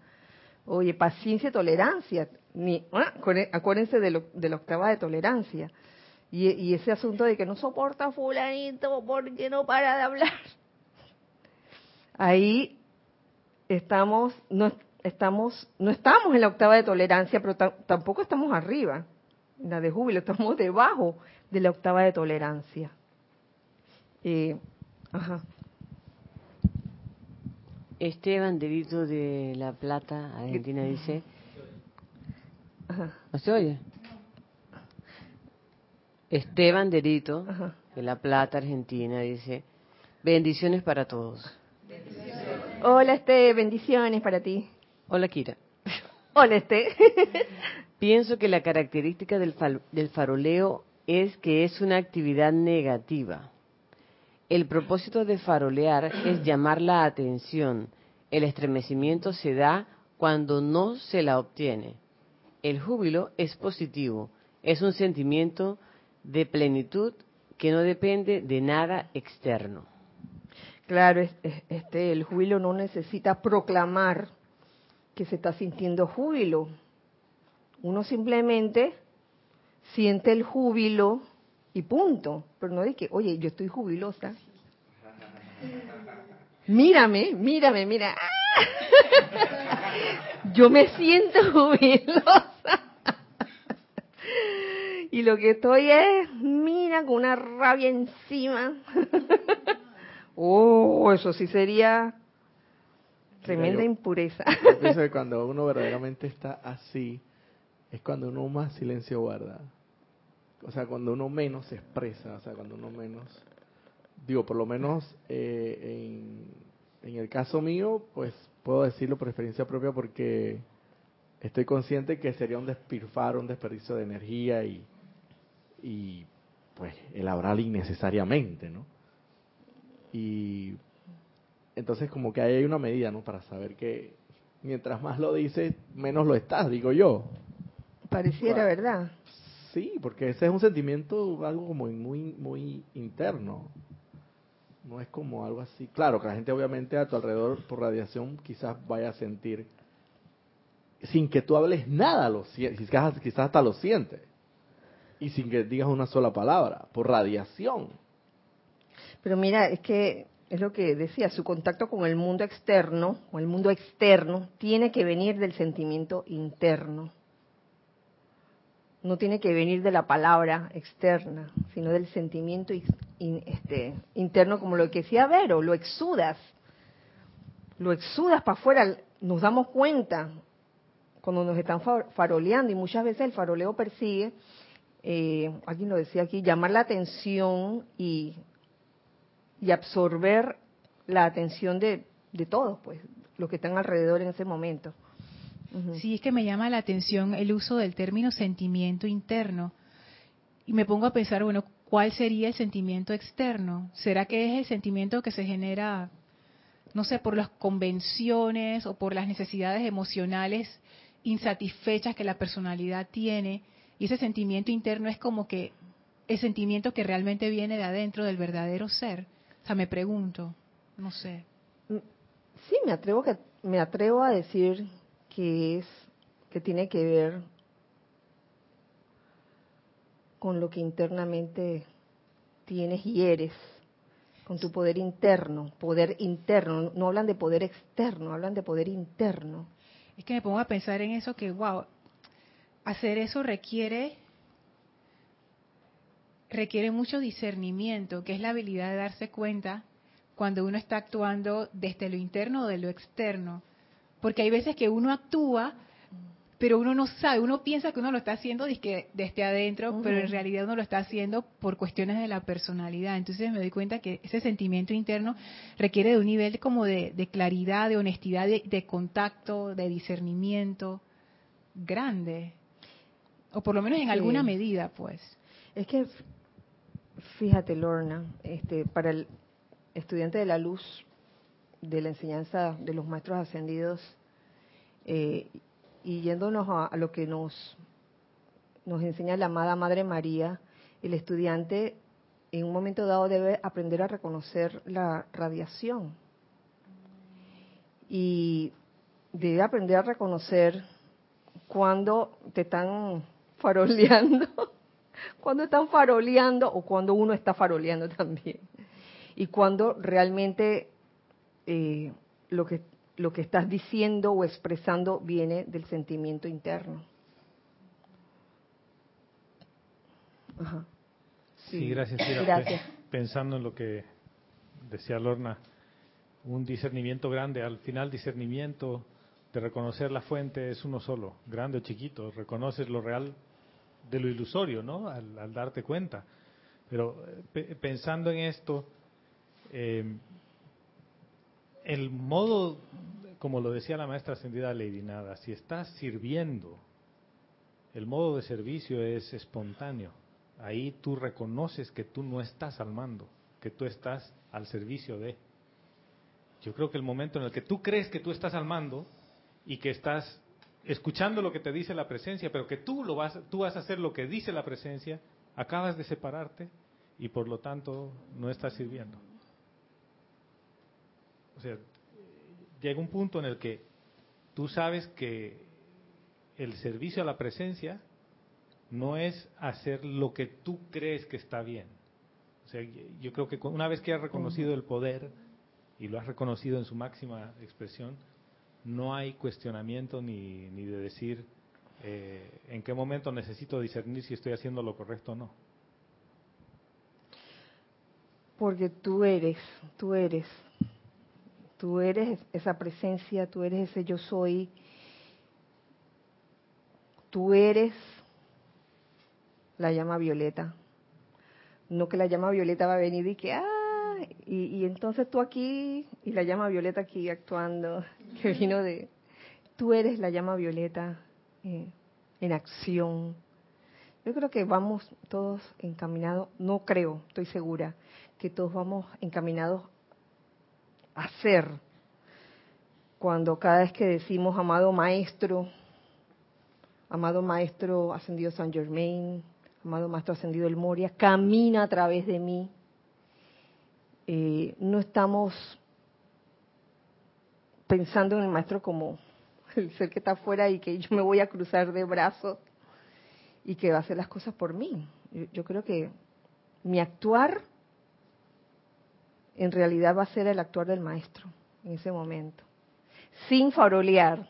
Oye, paciencia y tolerancia. Ni, ah, acuérdense de, lo, de la octava de tolerancia. Y, ese asunto de que no soporta fulanito porque no para de hablar. Ahí estamos, no estamos, no estamos en la octava de tolerancia, pero tampoco estamos arriba, en la de júbilo, estamos debajo de la octava de tolerancia. Eh, ajá. Esteban Derito de La Plata, Argentina, dice... ¿No se oye? Esteban Derito, de La Plata, Argentina, dice, bendiciones para todos. Hola, Este, bendiciones para ti. Hola, Kira. Hola, Este. Pienso que la característica del, del faroleo es que es una actividad negativa. El propósito de farolear es llamar la atención. El estremecimiento se da cuando no se la obtiene. El júbilo es positivo, es un sentimiento de plenitud que no depende de nada externo. Claro, este, el júbilo no necesita proclamar que se está sintiendo júbilo. Uno simplemente siente el júbilo y punto. Pero no de que, oye, yo estoy jubilosa. Mírame, mírame, mira. Yo me siento jubilosa y lo que estoy es, mira, con una rabia encima. oh, eso sí sería tremenda impureza. pienso que cuando uno verdaderamente está así, es cuando uno más silencio guarda. O sea, cuando uno menos se expresa, o sea, cuando uno menos, digo, por lo menos eh, en, en el caso mío, pues puedo decirlo por experiencia propia porque estoy consciente que sería un despilfarro, un desperdicio de energía y, y pues elaborar innecesariamente, ¿no? Y entonces como que hay una medida, ¿no? Para saber que mientras más lo dices, menos lo estás, digo yo. Pareciera, ¿verdad? Sí, porque ese es un sentimiento, algo como muy, muy interno. No es como algo así. Claro, que la gente obviamente a tu alrededor por radiación quizás vaya a sentir, sin que tú hables nada, lo, quizás, quizás hasta lo sientes y sin que digas una sola palabra, por radiación. Pero mira, es que es lo que decía, su contacto con el mundo externo o el mundo externo tiene que venir del sentimiento interno. No tiene que venir de la palabra externa, sino del sentimiento este, interno, como lo que decía Vero, lo exudas. Lo exudas para afuera, nos damos cuenta cuando nos están faroleando y muchas veces el faroleo persigue, eh, alguien lo decía aquí, llamar la atención y, y absorber la atención de, de todos, pues, los que están alrededor en ese momento. Sí, es que me llama la atención el uso del término sentimiento interno. Y me pongo a pensar, bueno, ¿cuál sería el sentimiento externo? ¿Será que es el sentimiento que se genera, no sé, por las convenciones o por las necesidades emocionales insatisfechas que la personalidad tiene? Y ese sentimiento interno es como que el sentimiento que realmente viene de adentro del verdadero ser. O sea, me pregunto, no sé. Mm, sí, me atrevo que me atrevo a decir que es que tiene que ver con lo que internamente tienes y eres, con tu poder interno, poder interno, no hablan de poder externo, hablan de poder interno. Es que me pongo a pensar en eso que, wow, hacer eso requiere requiere mucho discernimiento, que es la habilidad de darse cuenta cuando uno está actuando desde lo interno o de lo externo. Porque hay veces que uno actúa pero uno no sabe, uno piensa que uno lo está haciendo desde, desde adentro, pero en realidad uno lo está haciendo por cuestiones de la personalidad. Entonces me doy cuenta que ese sentimiento interno requiere de un nivel como de, claridad, de honestidad, de, contacto, de discernimiento grande, o por lo menos en alguna medida, pues. Es que, fíjate, Lorna, este, para el estudiante de la luz de la enseñanza de los maestros ascendidos, eh, y yéndonos a, lo que nos, nos enseña la amada Madre María, el estudiante en un momento dado debe aprender a reconocer la radiación. Y debe aprender a reconocer cuando te están faroleando, cuando están faroleando o cuando uno está faroleando también. Y cuando realmente eh, lo que lo que estás diciendo o expresando viene del sentimiento interno. Sí, gracias, Pensando en lo que decía Lorna, un discernimiento grande, al final discernimiento de reconocer la fuente es uno solo, grande o chiquito, reconoces lo real de lo ilusorio, ¿no? Al, darte cuenta. Pero eh, pensando en esto, eh, el modo, como lo decía la maestra ascendida Lady Nada, si estás sirviendo, el modo de servicio es espontáneo. Ahí tú reconoces que tú no estás al mando, que tú estás al servicio de. Yo creo que el momento en el que tú crees que tú estás al mando y que estás escuchando lo que te dice la presencia, pero que tú lo vas, tú vas a hacer lo que dice la presencia, acabas de separarte y por lo tanto no estás sirviendo. O sea, llega un punto en el que tú sabes que el servicio a la presencia no es hacer lo que tú crees que está bien. O sea, yo creo que una vez que has reconocido el poder y lo has reconocido en su máxima expresión, no hay cuestionamiento ni, ni de decir eh, en qué momento necesito discernir si estoy haciendo lo correcto o no. Porque tú eres, tú eres Tú eres esa presencia, tú eres ese yo soy. Tú eres la llama violeta. No que la llama violeta va a venir y que, ah, y, entonces tú aquí y la llama violeta aquí actuando, que vino de, tú eres la llama violeta eh, en acción. Yo creo que vamos todos encaminados, no creo, estoy segura, que todos vamos encaminados hacer cuando cada vez que decimos amado maestro, amado maestro ascendido San Germain, amado maestro ascendido El Moria, camina a través de mí. Eh, no estamos pensando en el maestro como el ser que está afuera y que yo me voy a cruzar de brazos y que va a hacer las cosas por mí. yo creo que mi actuar en realidad va a ser el actuar del maestro en ese momento. Sin farolear,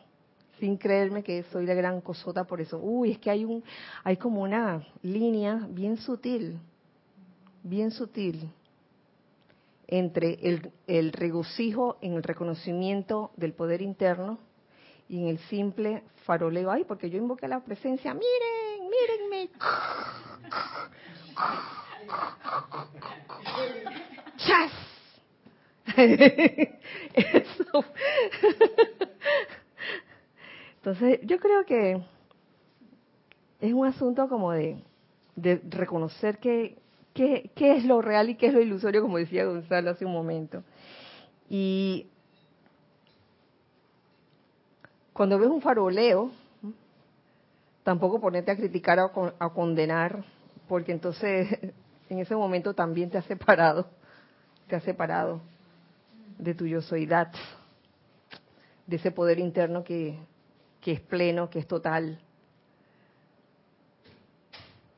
sin creerme que soy la gran cosota por eso. Uy, es que hay un, hay como una línea bien sutil, bien sutil entre el, el regocijo en el reconocimiento del poder interno y en el simple faroleo, ay, porque yo invoqué la presencia, miren, mírenme. ¡Chas! Eso. Entonces, yo creo que es un asunto como de, reconocer que, qué es lo real y qué es lo ilusorio, como decía Gonzalo hace un momento. Y cuando ves un faroleo, tampoco ponerte a criticar o a condenar, porque entonces en ese momento también te has separado, te has separado de tu yo soidad, de ese poder interno que, que es pleno, que es total.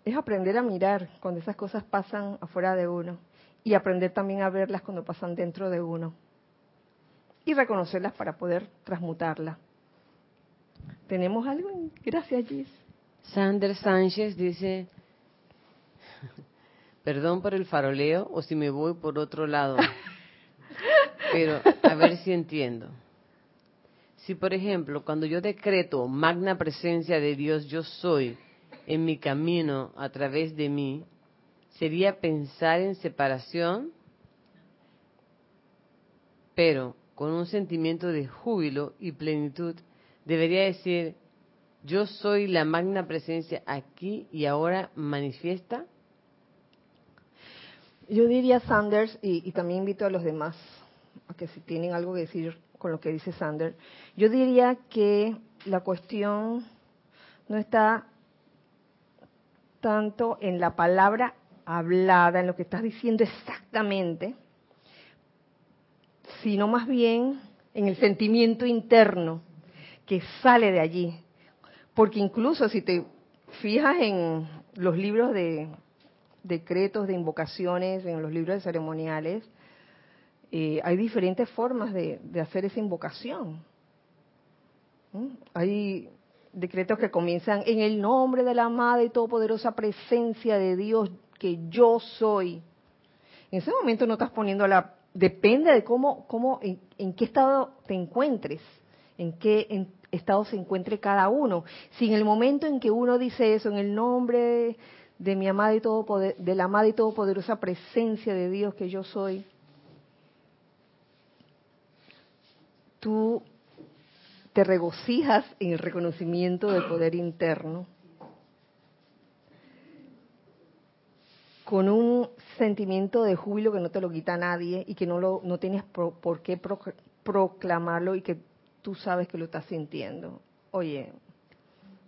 Es aprender a mirar cuando esas cosas pasan afuera de uno y aprender también a verlas cuando pasan dentro de uno y reconocerlas para poder transmutarlas. ¿Tenemos algo? Gracias, Gis. Sander Sánchez dice, perdón por el faroleo o si me voy por otro lado, pero a ver si entiendo. Si, por ejemplo, cuando yo decreto magna presencia de Dios, yo soy en mi camino a través de mí, sería pensar en separación, pero con un sentimiento de júbilo y plenitud, debería decir, yo soy la magna presencia aquí y ahora manifiesta. Yo diría Sanders, y, también invito a los demás que si tienen algo que decir con lo que dice Sanders, yo diría que la cuestión no está tanto en la palabra hablada, en lo que estás diciendo exactamente, sino más bien en el sentimiento interno que sale de allí. Porque incluso si te fijas en los libros de decretos, de invocaciones, en los libros de ceremoniales, eh, hay diferentes formas de, hacer esa invocación. Hay decretos que comienzan en el nombre de la amada y todopoderosa presencia de Dios que yo soy. En ese momento no estás poniendo la... Depende de cómo, cómo en, qué estado te encuentres, en qué estado se encuentre cada uno. Si en el momento en que uno dice eso, en el nombre de mi amada y todo de la amada y todopoderosa presencia de Dios que yo soy, tú te regocijas en el reconocimiento del poder interno, con un sentimiento de júbilo que no te lo quita nadie y que no, lo, no tienes por qué proclamarlo y que tú sabes que lo estás sintiendo. Oye,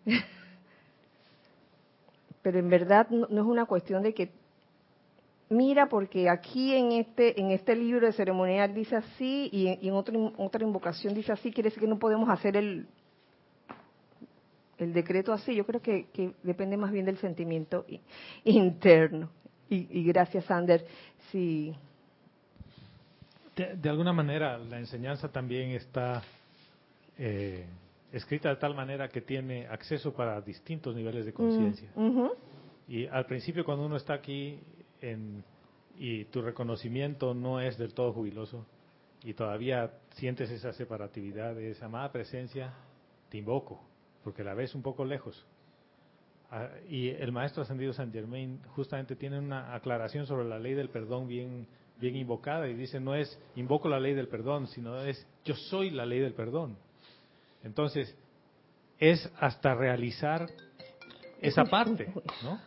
pero en verdad no, es una cuestión de que mira porque aquí en este en este libro de ceremonial dice así y en, otra otra invocación dice así quiere decir que no podemos hacer el el decreto así. Yo creo que, depende más bien del sentimiento interno. Y, gracias Sander si de, alguna manera la enseñanza también está eh, escrita de tal manera que tiene acceso para distintos niveles de mm, conciencia. Y al principio cuando uno está aquí y tu reconocimiento no es del todo jubiloso y todavía sientes esa separatividad, esa amada presencia, te invoco, porque la ves un poco lejos. Ah, y el maestro ascendido San Germain justamente tiene una aclaración sobre la ley del perdón bien, bien invocada y dice no es invoco la ley del perdón, sino es yo soy la ley del perdón. Entonces, es hasta realizar esa parte, ¿no?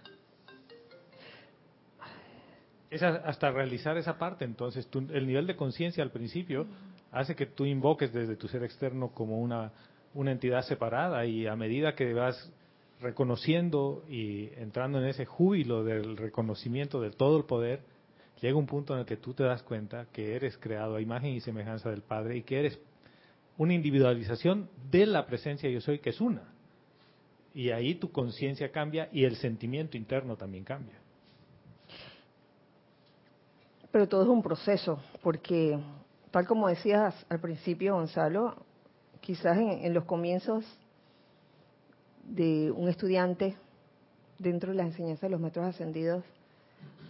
Es hasta realizar esa parte. Entonces, el nivel de conciencia al principio hace que tú invoques desde tu ser externo como una, una entidad separada y a medida que vas reconociendo y entrando en ese júbilo del reconocimiento de todo el poder, llega un punto en el que tú te das cuenta que eres creado a imagen y semejanza del Padre y que eres una individualización de la presencia yo soy, que es una. Y ahí tu conciencia cambia y el sentimiento interno también cambia. Pero todo es un proceso, porque tal como decías al principio, Gonzalo, quizás en, los comienzos de un estudiante dentro de la enseñanza de los metros ascendidos,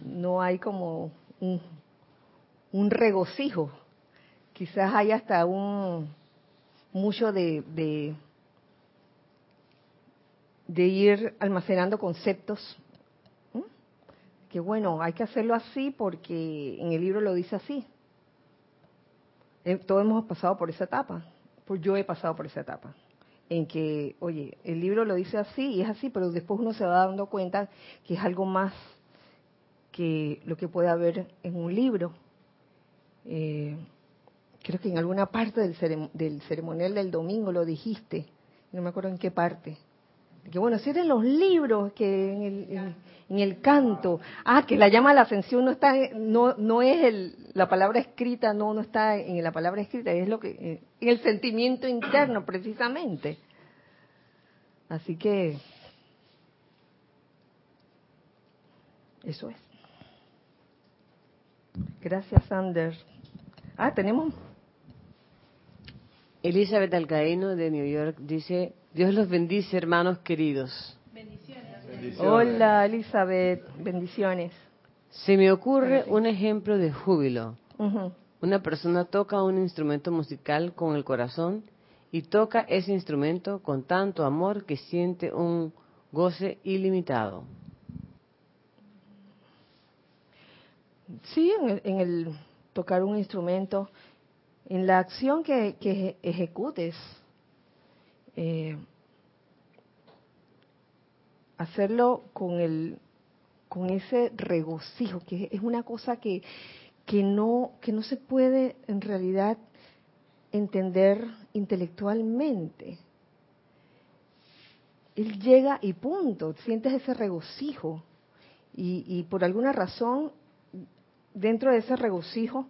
no hay como un regocijo. Quizás hay hasta un, mucho de, de, de ir almacenando conceptos. Que bueno, hay que hacerlo así porque en el libro lo dice así. Eh, todos hemos pasado por esa etapa. Pues yo he pasado por esa etapa. En que, oye, el libro lo dice así y es así, pero después uno se va dando cuenta que es algo más que lo que puede haber en un libro. Eh, creo que en alguna parte del ceremonial del domingo lo dijiste, no me acuerdo en qué parte. Que bueno, si eran los libros que en el, en, en el canto, ah, que la llama a la ascensión no está, no, no es el, la palabra escrita, no, no está en la palabra escrita, es lo que, eh, en el sentimiento interno precisamente. Así que, eso es. Gracias, Sander. Ah, tenemos Elizabeth Alcaíno de New York dice, Dios los bendice, hermanos queridos. Hola, Elizabeth. Bendiciones. Se me ocurre un ejemplo de júbilo. Una persona toca un instrumento musical con el corazón y toca ese instrumento con tanto amor que siente un goce ilimitado. Sí, en el, en el tocar un instrumento, en la acción que, que ejecutes, eh, hacerlo con el con ese regocijo, que es una cosa que, que no que no se puede en realidad entender intelectualmente. Él llega y punto, sientes ese regocijo y, y por alguna razón dentro de ese regocijo,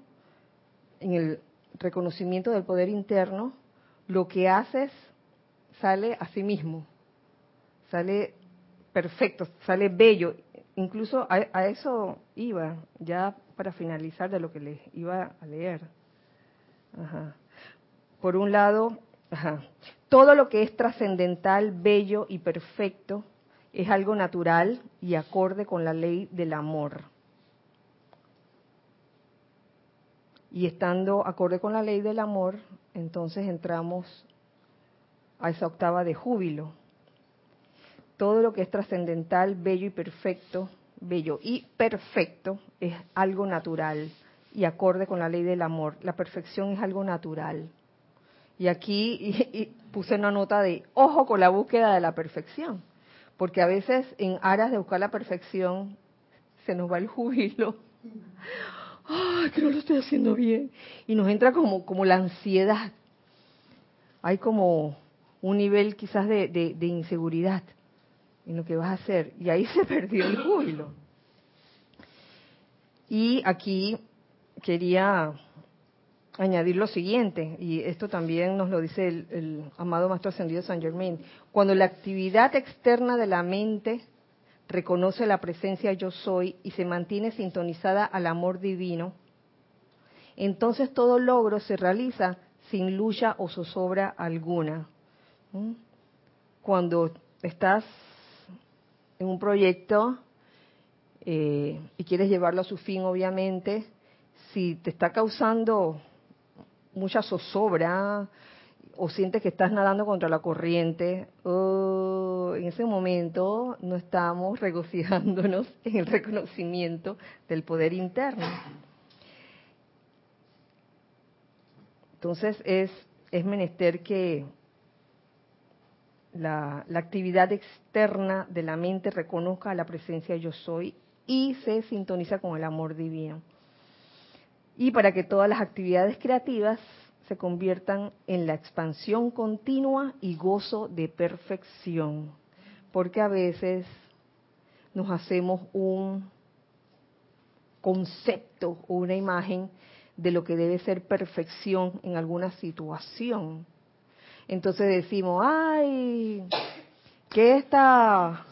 en el reconocimiento del poder interno, lo que haces sale a sí mismo, sale perfecto, sale bello. Incluso a, a eso iba, ya para finalizar de lo que les iba a leer. Ajá. Por un lado, todo lo que es trascendental, bello y perfecto es algo natural y acorde con la ley del amor. Y estando acorde con la ley del amor, entonces entramos a esa octava de júbilo. Todo lo que es trascendental, bello y perfecto, bello y perfecto es algo natural y acorde con la ley del amor. La perfección es algo natural. Y aquí puse una nota de ojo con la búsqueda de la perfección, porque a veces en aras de buscar la perfección se nos va el júbilo ¡ay, que no lo estoy haciendo bien! Y nos entra como, como la ansiedad. Hay como un nivel quizás de, de, inseguridad en lo que vas a hacer. Y ahí se perdió el júbilo. Y aquí quería añadir lo siguiente, y esto también nos lo dice el, el amado Maestro Ascendido San Germain. Cuando la actividad externa de la mente reconoce la presencia yo soy y se mantiene sintonizada al amor divino, entonces todo logro se realiza sin lucha o zozobra alguna. Cuando estás en un proyecto eh, y quieres llevarlo a su fin, obviamente, si te está causando mucha zozobra o sientes que estás nadando contra la corriente, oh, en ese momento no estamos regocijándonos en el reconocimiento del poder interno. Entonces es, es menester que la, actividad externa de la mente reconozca la presencia yo soy y se sintoniza con el amor divino. Y para que todas las actividades creativas se conviertan en la expansión continua y gozo de perfección. Porque a veces nos hacemos un concepto o una imagen de lo que debe ser perfección en alguna situación. Entonces decimos, ay, que esta,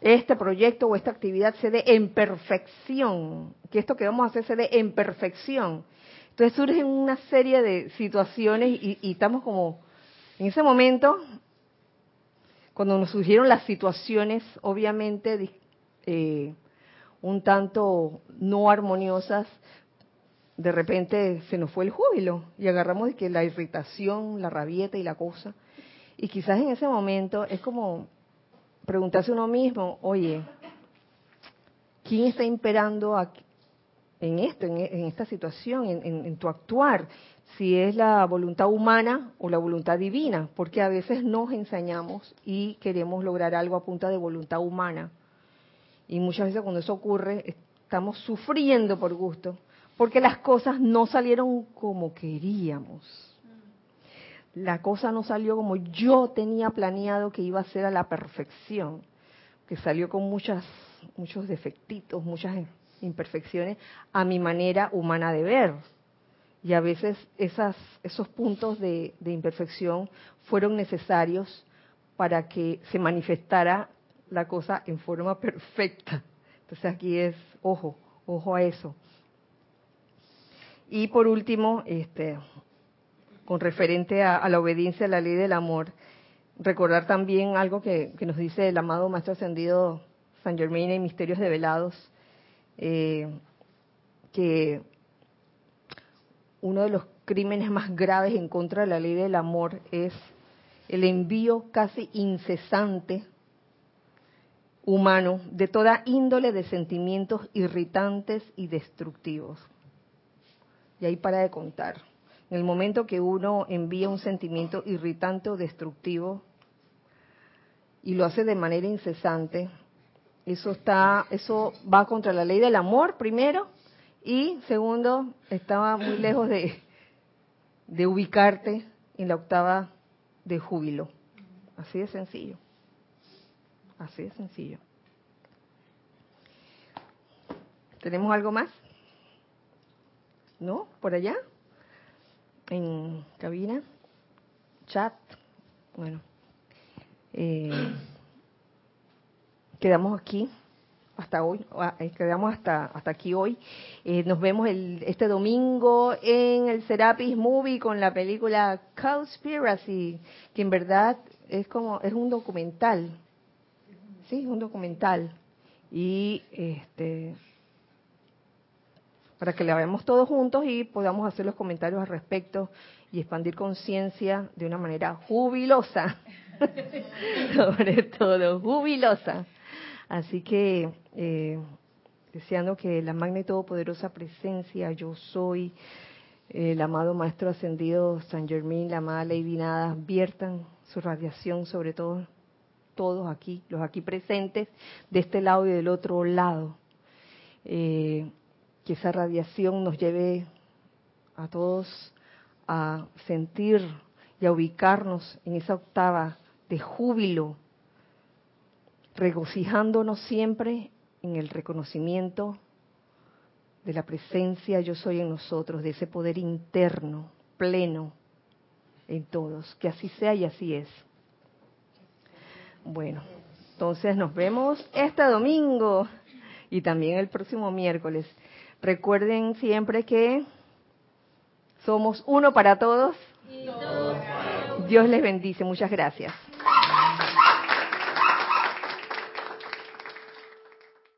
este proyecto o esta actividad se dé en perfección, que esto que vamos a hacer se dé en perfección. Entonces surgen una serie de situaciones y, y estamos como, en ese momento, cuando nos surgieron las situaciones, obviamente, eh, un tanto no armoniosas, de repente se nos fue el júbilo y agarramos que la irritación, la rabieta y la cosa. Y quizás en ese momento es como preguntarse uno mismo, oye, ¿quién está imperando en esto, en, esta situación, en, tu actuar? Si es la voluntad humana o la voluntad divina, porque a veces nos ensañamos y queremos lograr algo a punta de voluntad humana. Y muchas veces cuando eso ocurre, estamos sufriendo por gusto, porque las cosas no salieron como queríamos. La cosa no salió como yo tenía planeado que iba a ser a la perfección, que salió con muchas, muchos defectitos, muchas imperfecciones a mi manera humana de ver. Y a veces esas, esos puntos de, de imperfección fueron necesarios para que se manifestara la cosa en forma perfecta. Entonces aquí es, ojo, ojo a eso. Y por último, este, con referente a, la obediencia a la ley del amor, recordar también algo que, nos dice el amado Maestro Ascendido San Germain en Misterios Develados, eh, que uno de los crímenes más graves en contra de la ley del amor es el envío casi incesante humano de toda índole de sentimientos irritantes y destructivos. Y ahí para de contar. En el momento que uno envía un sentimiento irritante o destructivo y lo hace de manera incesante, eso está, eso va contra la ley del amor primero y segundo estaba muy lejos de, ubicarte en la octava de júbilo. Así de sencillo. Así de sencillo. ¿Tenemos algo más? ¿No? ¿Por allá? ¿En cabina? ¿Chat? Bueno. Eh, quedamos aquí hasta hoy, ah, eh, quedamos hasta hasta aquí hoy. Eh, nos vemos el, este domingo en el Serapis Movie con la película Conspiracy, que en verdad es como es un documental, sí, un documental y este para que la veamos todos juntos y podamos hacer los comentarios al respecto y expandir conciencia de una manera jubilosa, sobre todo jubilosa. Así que eh, deseando que la magna y todopoderosa presencia, yo soy, el amado Maestro Ascendido San Germín, la amada Lady Nada, viertan su radiación sobre todo, todos aquí, los aquí presentes, de este lado y del otro lado. Eh, que esa radiación nos lleve a todos a sentir y a ubicarnos en esa octava de júbilo, regocijándonos siempre en el reconocimiento de la presencia yo soy en nosotros, de ese poder interno, pleno en todos. Que así sea y así es. Bueno, entonces nos vemos este domingo y también el próximo miércoles. Recuerden siempre que somos uno para todos. Dios les bendice. Muchas gracias.